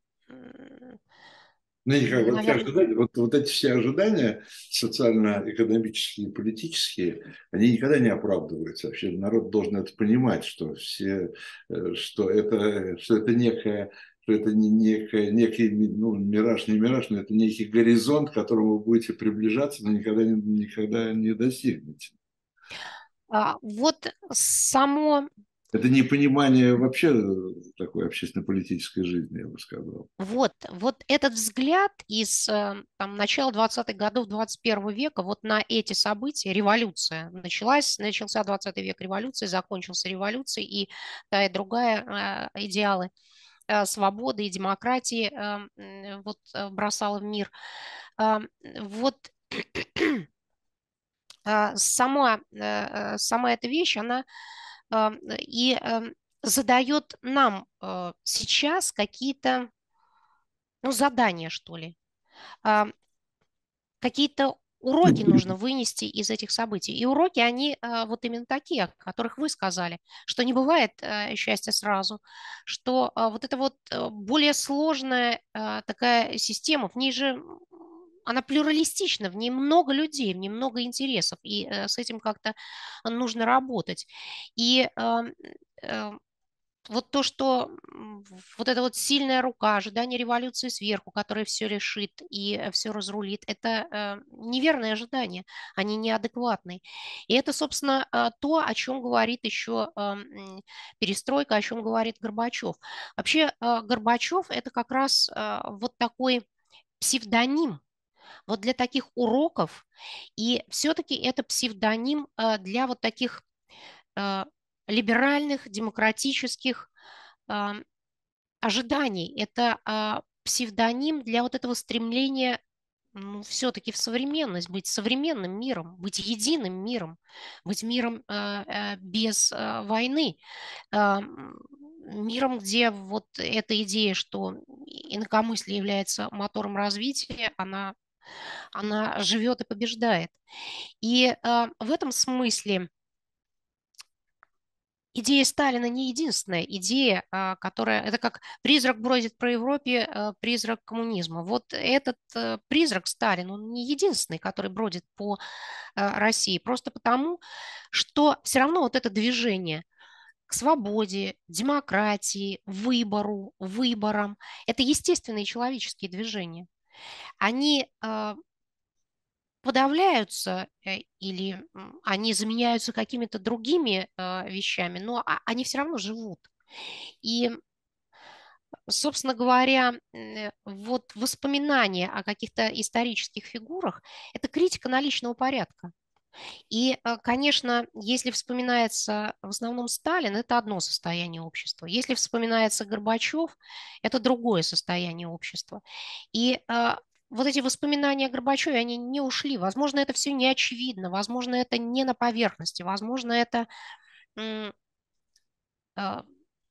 S1: ну, никак, вот, ожидания, вот, вот эти все ожидания социально-экономические и политические, они никогда не оправдываются. Вообще народ должен это понимать, что, все, э, что, это, что это некая что это не некая, некий ну, мираж, не мираж, но это некий горизонт, к которому вы будете приближаться, но никогда не, никогда не достигнете.
S2: А, вот само
S1: это непонимание вообще такой общественно-политической жизни, я бы сказал.
S2: Вот, вот этот взгляд из э, там, начала 20-х годов 21 века вот на эти события, революция началась, начался 20 век революции, закончился революцией, и та и другая э, идеалы э, свободы и демократии вот бросала в мир. Вот сама, сама эта вещь, она и задает нам э, сейчас какие-то ну, задания, что ли. Какие-то уроки нужно вынести из этих событий. И уроки, они вот именно такие, о которых вы сказали, что не бывает счастья сразу, что вот это вот более сложная такая система, в ней же она плюралистична, в ней много людей, в ней много интересов, и э, с этим как-то нужно работать. И э, э, вот то, что вот эта вот сильная рука, ожидание революции сверху, которая все решит и э, все разрулит, это неверные ожидания, они неадекватные. И это, собственно, э, то, о чем говорит еще э, перестройка, о чем говорит Горбачев. Вообще Горбачев это как раз вот такой псевдоним вот для таких уроков, и все-таки это псевдоним э, для вот таких э, либеральных, демократических э, ожиданий. Это э, псевдоним для вот этого стремления ну, все-таки в современность, быть современным миром, быть единым миром, быть миром э, без э, войны, э, миром, где вот эта идея, что инакомыслие является мотором развития, она, она живет и побеждает. И э, в этом смысле идея Сталина не единственная идея, а, которая... Это как призрак бродит по Европе, а, призрак коммунизма. Вот этот э, призрак Сталина, он не единственный, который бродит по России. Просто потому, что все равно вот это движение к свободе, демократии, выбору, выборам, это естественные человеческие движения. Они подавляются э, или они заменяются какими-то другими э, вещами, но а, они все равно живут. И, собственно говоря, вот воспоминания о каких-то исторических фигурах – это критика наличного порядка. И, конечно, если вспоминается в основном Сталин, это одно состояние общества. Если вспоминается Горбачев, это другое состояние общества. И вот эти воспоминания о Горбачеве, они не ушли. Возможно, это все не очевидно, возможно, это не на поверхности, возможно, это а,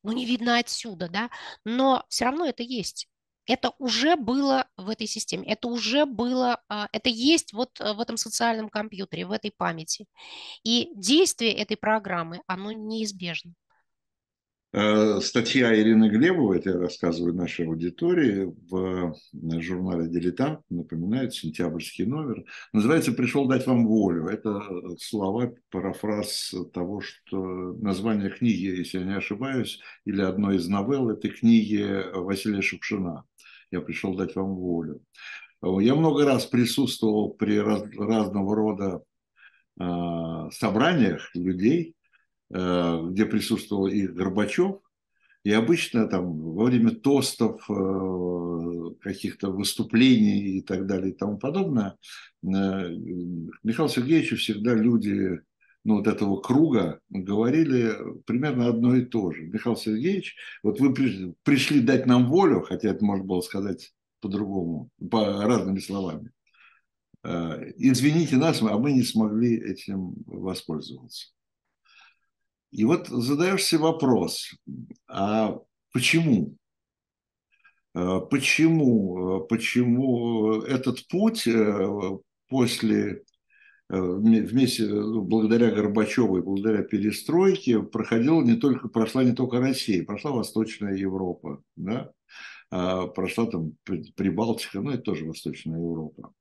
S2: ну, не видно отсюда, да, но все равно это есть. Это уже было в этой системе, это уже было, а, это есть вот э, в этом социальном компьютере, в этой памяти. И действие этой программы, оно неизбежно.
S1: Э, статья Ирины Глебовой, это я рассказываю нашей аудитории, в журнале «Дилетант», напоминает, сентябрьский номер, называется «Пришел дать вам волю». Это слова, парафраз того, что название книги, если я не ошибаюсь, или одной из новелл этой книги Василия Шукшина «Я пришел дать вам волю». Я много раз присутствовал при раз, разного рода э, собраниях людей, Э, где присутствовал и Горбачев, и обычно там во время тостов, э, каких-то выступлений и так далее и тому подобное, Михаил Сергеевичу всегда люди ну, вот этого круга говорили примерно одно и то же. Михаил Сергеевич, вот вы пришли дать нам волю, хотя это можно было сказать по-другому, по разными словами. Извините нас, а мы не смогли этим воспользоваться. И вот задаешься вопрос, а почему? А почему, почему этот путь э, после э, вместе, ну, благодаря Горбачеву и благодаря перестройке проходила не только, прошла не только Россия, прошла Восточная Европа, да? а прошла там Прибалтика, ну это тоже Восточная Европа.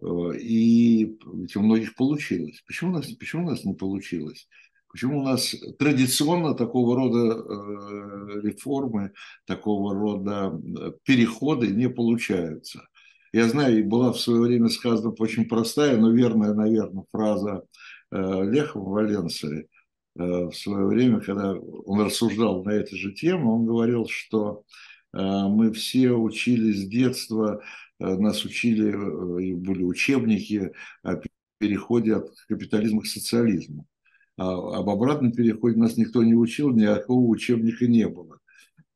S1: Э, и ведь у многих получилось. Почему у нас, почему у нас не получилось? Почему у нас традиционно такого рода э, реформы, такого рода э, переходы не получаются? Я знаю, была в свое время сказана очень простая, но верная, наверное, фраза э, Леха Валенции в свое время, когда он рассуждал на эту же тему, он говорил, что мы все учились с детства, нас учили, и были учебники о переходе от капитализма к социализму. А об обратном переходе нас никто не учил, никакого учебника не было.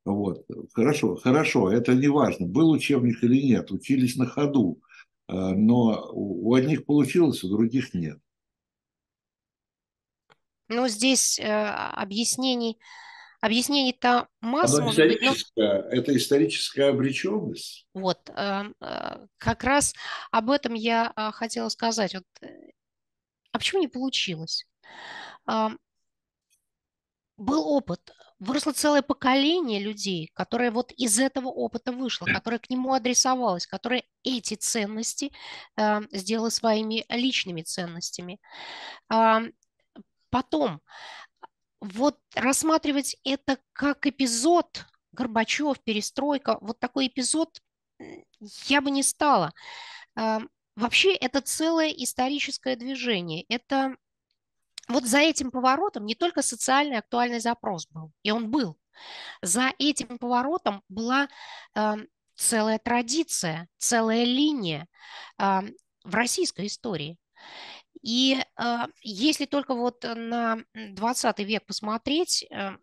S1: Вот. Хорошо, хорошо, это не важно, был учебник или нет, учились на ходу, а, но у одних получилось, у других нет.
S2: Ну, здесь э, объяснений, объяснений-то масса.
S1: Оно историческая, быть, но... Это историческая обреченность.
S2: Вот, э, э, как раз об этом я э, хотела сказать. Вот, э, а почему не получилось? был опыт. Выросло целое поколение людей, которое вот из этого опыта вышло, которое к нему адресовалось, которое эти ценности э, сделало своими личными ценностями. Э, потом, вот рассматривать это как эпизод Горбачев, перестройка, вот такой эпизод я бы не стала. Э, вообще это целое историческое движение. Это вот за этим поворотом не только социальный актуальный запрос был, и он был. За этим поворотом была э, целая традиция, целая линия э, в российской истории. И э, если только вот на 20 век посмотреть, э,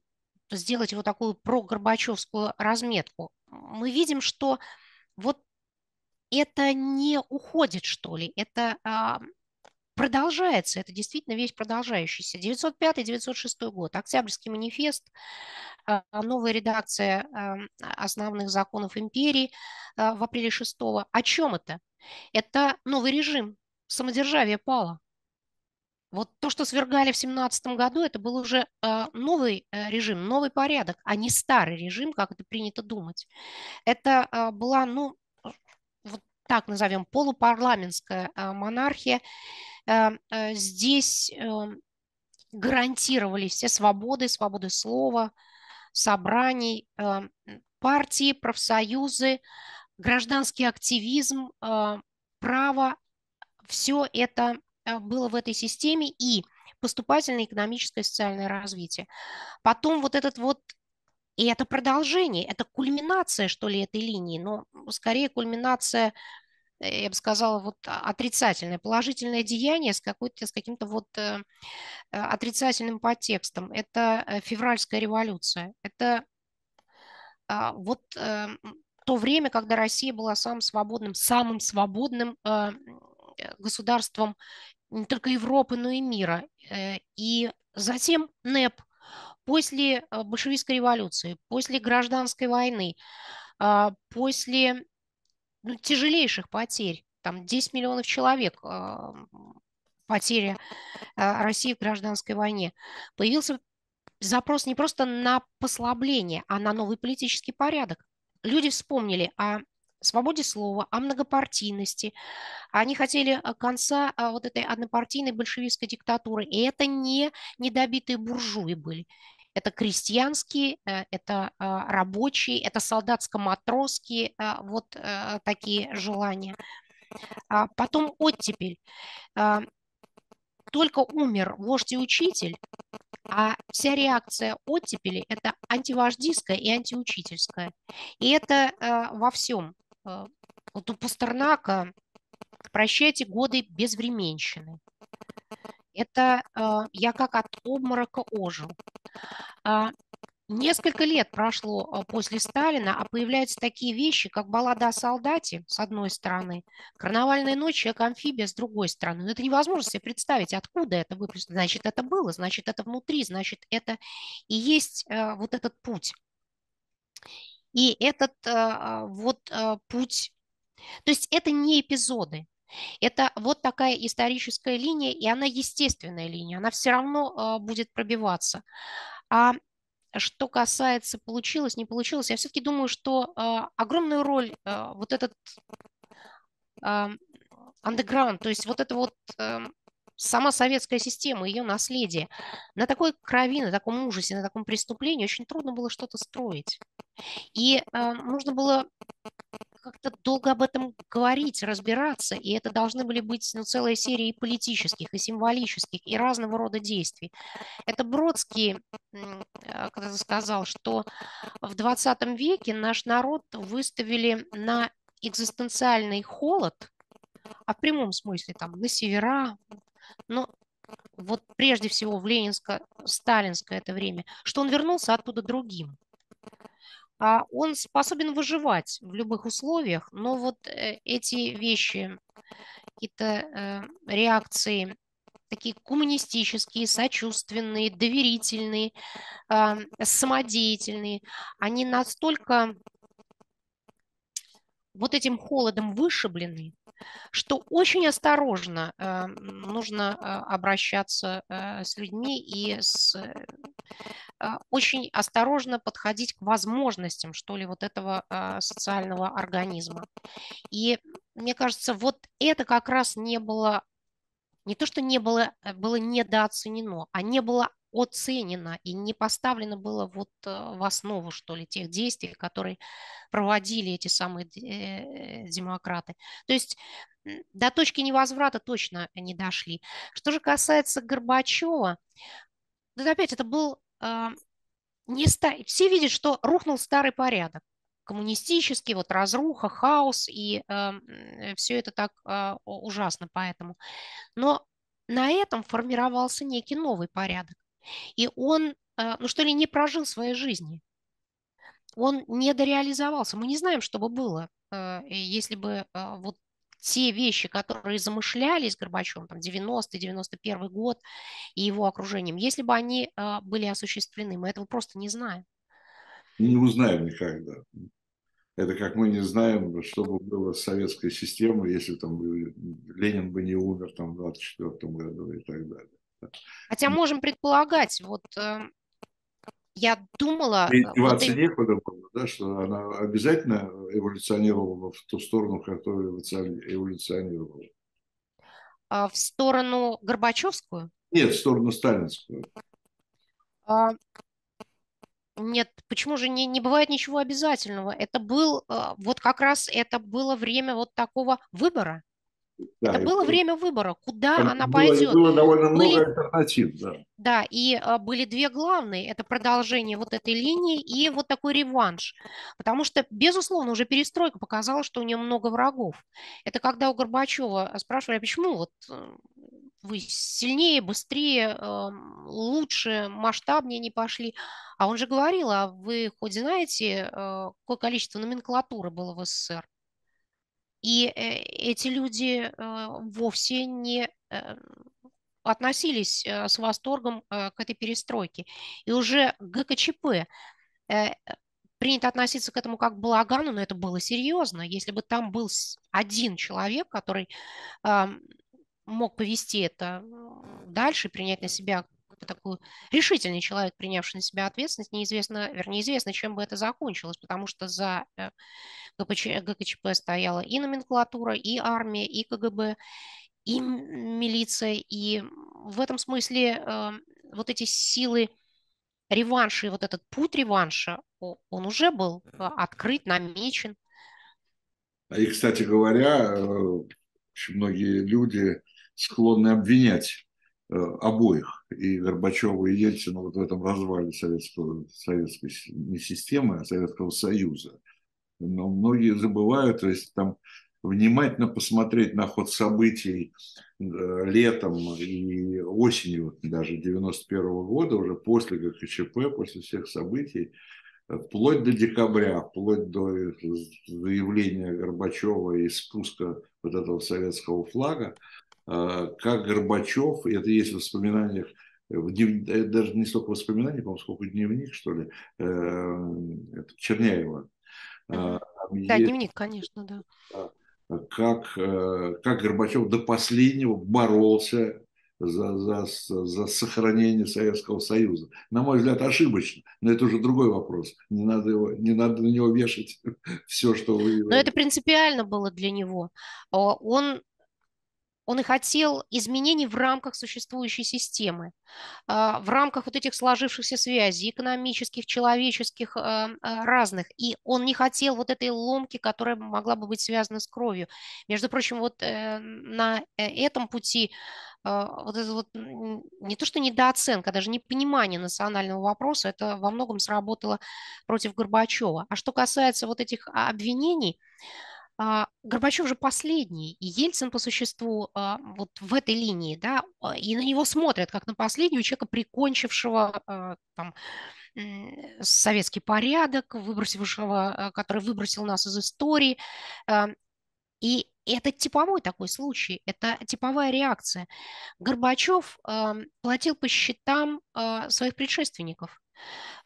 S2: сделать вот такую прогорбачевскую разметку, мы видим, что вот это не уходит, что ли, это продолжается, это действительно вещь продолжающаяся. 905-906 год, Октябрьский манифест, а, новая редакция основных законов империи а, в апреле 6 -го. О чем это? Это новый режим, самодержавие пало. Вот то, что свергали в 17 году, это был уже а, новый э, режим, новый порядок, а не старый режим, как это принято думать. Это была, ну, вот так назовем, полупарламентская монархия, здесь эм, гарантировались все свободы, свободы слова, собраний, эм, партии, профсоюзы, гражданский активизм, э, право. Все это было в этой системе и поступательное экономическое и социальное развитие. Потом вот этот вот и это продолжение, это кульминация, что ли, этой линии, но скорее кульминация Э, я бы сказала, вот отрицательное, положительное деяние с, какой-то, с каким-то вот э, э, отрицательным подтекстом. Это февральская революция. Это э, вот э, то время, когда Россия была самым свободным, самым свободным э, государством не только Европы, но и мира. Э, и затем НЭП, после большевистской революции, после гражданской войны, э, после ну, тяжелейших потерь. Там 10 миллионов человек а, потери а, России в гражданской войне. Появился запрос не просто на послабление, а на новый политический порядок. Люди вспомнили о свободе слова, о многопартийности. Они хотели конца а, вот этой однопартийной большевистской диктатуры. И это не недобитые буржуи были. Это крестьянские, э, это а, рабочие, это солдатско-матросские а, вот э, такие желания. А потом оттепель. Только умер вождь и учитель, а вся реакция оттепели – это антивождистская и антиучительская. И это во всем. Вот у Пастернака «Прощайте годы безвременщины». Это я как от обморока ожил. А, несколько лет прошло а, после Сталина, а появляются такие вещи, как баллада о солдате, с одной стороны, карнавальная ночь, человек-амфибия, с другой стороны. Но это невозможно себе представить, откуда это выплеснуло. Значит, это было, значит, это внутри, значит, это и есть а, вот этот путь. И этот вот путь, то есть это не эпизоды, это вот такая историческая линия, и она естественная линия, она все равно будет пробиваться. А что касается получилось, не получилось, я все-таки думаю, что э, огромную роль э, вот этот underground, то есть вот это вот сама советская система, ее наследие, на такой крови, на таком ужасе, на таком преступлении очень трудно было что-то строить. И э, нужно было как-то долго об этом говорить, разбираться, и это должны были быть ну, целая серия и политических, и символических, и разного рода действий. Это Бродский э, когда сказал, что в 20 веке наш народ выставили на экзистенциальный холод, а в прямом смысле там на севера, но вот прежде всего в ленинско-сталинское это время, что он вернулся оттуда другим. А он способен выживать в любых условиях, но вот э, эти вещи, какие-то э, реакции такие коммунистические, сочувственные, доверительные, самодеятельные, они настолько вот этим холодом вышиблены, что очень осторожно э, нужно э, обращаться э, с людьми и с очень осторожно подходить к возможностям, что ли, вот этого социального организма. И мне кажется, вот это как раз не было, не то, что не было, было недооценено, а не было оценено и не поставлено было вот в основу, что ли, тех действий, которые проводили эти самые э, демократы. То есть до точки невозврата точно не дошли. Что же касается Горбачева, вот опять это был э, не ста... все видят, что рухнул старый порядок коммунистический, вот разруха, хаос, и э, все это так э, ужасно поэтому. Но на этом формировался некий новый порядок. И он, э, ну что ли, не прожил своей жизни. Он не дореализовался. Мы не знаем, что бы было, э, если бы э, вот те вещи, которые замышлялись Горбачевым, там 90-91 год и его окружением, если бы они были осуществлены, мы этого просто не знаем.
S1: Не узнаем никогда. Это как мы не знаем, что бы было с советской системой, если там Ленин бы не умер там, в 24 году и так далее.
S2: Хотя можем предполагать, вот э, я думала...
S1: Деваться вот некуда было, да, что она обязательно эволюционировала в ту сторону, которую эволюционировала.
S2: А в сторону Горбачевскую?
S1: Нет, в сторону сталинскую.
S2: А, нет, почему же не, не бывает ничего обязательного? Это был, а, вот как раз это было время вот такого выбора. Да, это было время выбора, куда она было, пойдет.
S1: Было довольно были, много альтернатив, да.
S2: Да, и а, были две главные. Это продолжение вот этой линии и вот такой реванш. Потому что, безусловно, уже перестройка показала, что у нее много врагов. Это когда у Горбачева спрашивали, а почему вот э, вы сильнее, быстрее, э, лучше, масштабнее не пошли. А он же говорил, а вы хоть знаете, э, какое количество номенклатуры было в СССР? И э, эти люди э, вовсе не э, относились с восторгом к этой перестройке. И уже ГКЧП принято относиться к этому как к балагану, но это было серьезно. Если бы там был один человек, который мог повести это дальше, принять на себя такой решительный человек, принявший на себя ответственность, неизвестно, вернее, известно, чем бы это закончилось, потому что за ГПЧ, ГКЧП стояла и номенклатура, и армия, и КГБ, и милиция. И в этом смысле э, вот эти силы реванша и вот этот путь реванша, он уже был э, открыт, намечен.
S1: И, кстати говоря, э, очень многие люди склонны обвинять э, обоих, и Горбачева, и Ельцина вот в этом развале советского, советской не системы, а Советского Союза. Но многие забывают, то есть там внимательно посмотреть на ход событий э, летом и осенью даже 91 -го года, уже после ГКЧП, после всех событий, вплоть до декабря, вплоть до заявления Горбачева и спуска вот этого советского флага, э, как Горбачев, это есть в воспоминаниях, в днев, э, даже не столько воспоминаний, по-моему, сколько дневник, что ли, Черняева,
S2: а, да, есть, дневник, конечно, да.
S1: Как, э, как Горбачев до последнего боролся за, за, за сохранение Советского Союза. На мой взгляд, ошибочно, но это уже другой вопрос. Не надо, его, не надо на него вешать все, что вы...
S2: Но это принципиально было для него. Он он и хотел изменений в рамках существующей системы, а, в рамках вот этих сложившихся связей, экономических, человеческих, а, а, разных. И он не хотел вот этой ломки, которая могла бы быть связана с кровью. Между прочим, вот э, на э, этом пути вот это вот не то что недооценка, даже непонимание национального вопроса, это во многом сработало против Горбачева. А что касается вот этих обвинений, Горбачев же последний, и Ельцин по существу а, вот в этой линии, да, а, и на него смотрят как на последнего человека, прикончившего там, советский порядок, выбросившего, который выбросил нас из истории. И это типовой такой случай, это типовая реакция. Горбачев платил по счетам своих предшественников.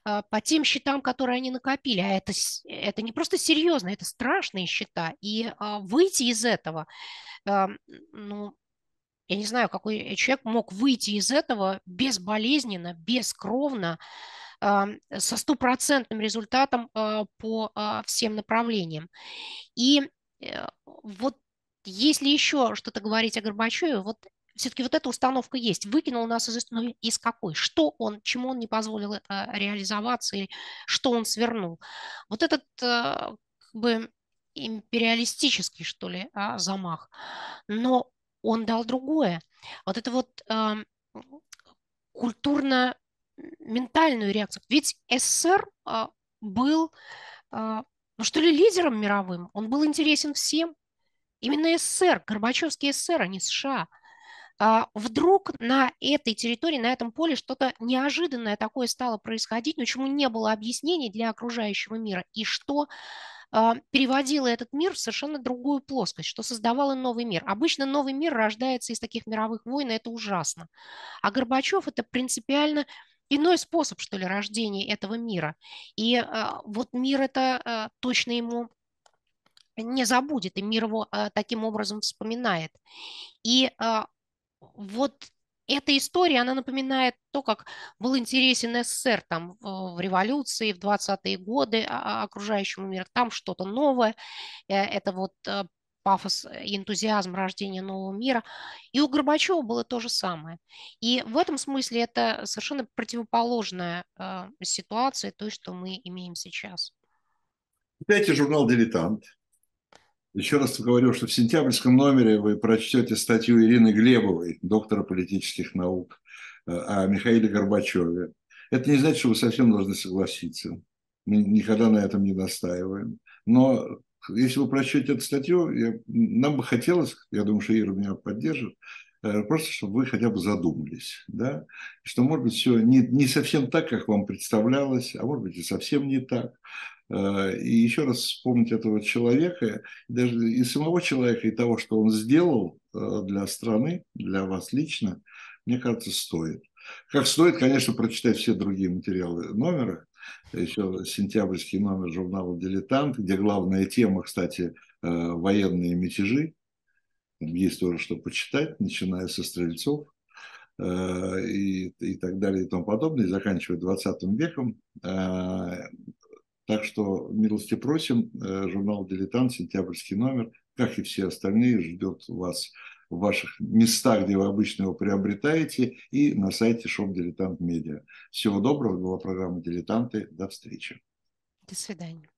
S2: А, по тем счетам, которые они накопили. А это, это не просто серьезно, это страшные счета. И а, выйти из этого, а, ну, я не знаю, какой человек мог выйти из этого безболезненно, бескровно, со стопроцентным результатом по всем направлениям. И вот если еще что-то говорить о Горбачеве, вот все-таки вот эта установка есть. Выкинул нас из истории из какой? Что он, чему он не позволил э, реализоваться, или что он свернул? Вот этот э, как бы империалистический, что ли, а, замах. Но он дал другое. Вот это вот э, культурно-ментальную реакцию. Ведь СССР э, был, ну что ли, лидером мировым. Он был интересен всем. Именно СССР, Горбачевский СССР, а не США. А вдруг на этой территории, на этом поле что-то неожиданное такое стало происходить, но чему не было объяснений для окружающего мира, и что а, переводило этот мир в совершенно другую плоскость, что создавало новый мир. Обычно новый мир рождается из таких мировых войн, и это ужасно. А Горбачев – это принципиально иной способ, что ли, рождения этого мира. И а, вот мир это точно ему не забудет, и мир его таким образом вспоминает. И вот эта история, она напоминает то, как был интересен СССР там в революции, в 20-е годы а, а, окружающему миру. Там что-то новое, э, это вот э, пафос энтузиазм рождения нового мира. И у Горбачева было то же самое. И в этом смысле это совершенно противоположная э, ситуация той, что мы имеем сейчас.
S1: Опять журнал «Дилетант». Еще раз говорю, что в сентябрьском номере вы прочтете статью Ирины Глебовой, доктора политических наук, э, о Михаиле Горбачеве. Это не значит, что вы совсем должны согласиться. Мы никогда на этом не настаиваем. Но если вы прочтете эту статью, я, нам бы хотелось, я думаю, что Ира меня поддержит, э, просто чтобы вы хотя бы задумались, да, что, может быть, все не, не совсем так, как вам представлялось, а может быть, и совсем не так. Э, и еще раз вспомнить этого человека, даже и самого человека, и того, что он сделал э, для страны, для вас лично, мне кажется, стоит. Как стоит, конечно, прочитать все другие материалы номера, еще сентябрьский номер журнала «Дилетант», где главная тема, кстати, э, военные мятежи. Есть тоже что почитать, начиная со Стрельцов и, и так далее и тому подобное, и заканчивая 20 веком. Так что милости просим, э, журнал «Дилетант», сентябрьский номер, как и все остальные, ждет вас в ваших местах, где вы обычно его приобретаете, и на сайте Shop Diletant Media. Всего доброго, была программа «Дилетанты». До встречи.
S2: До свидания.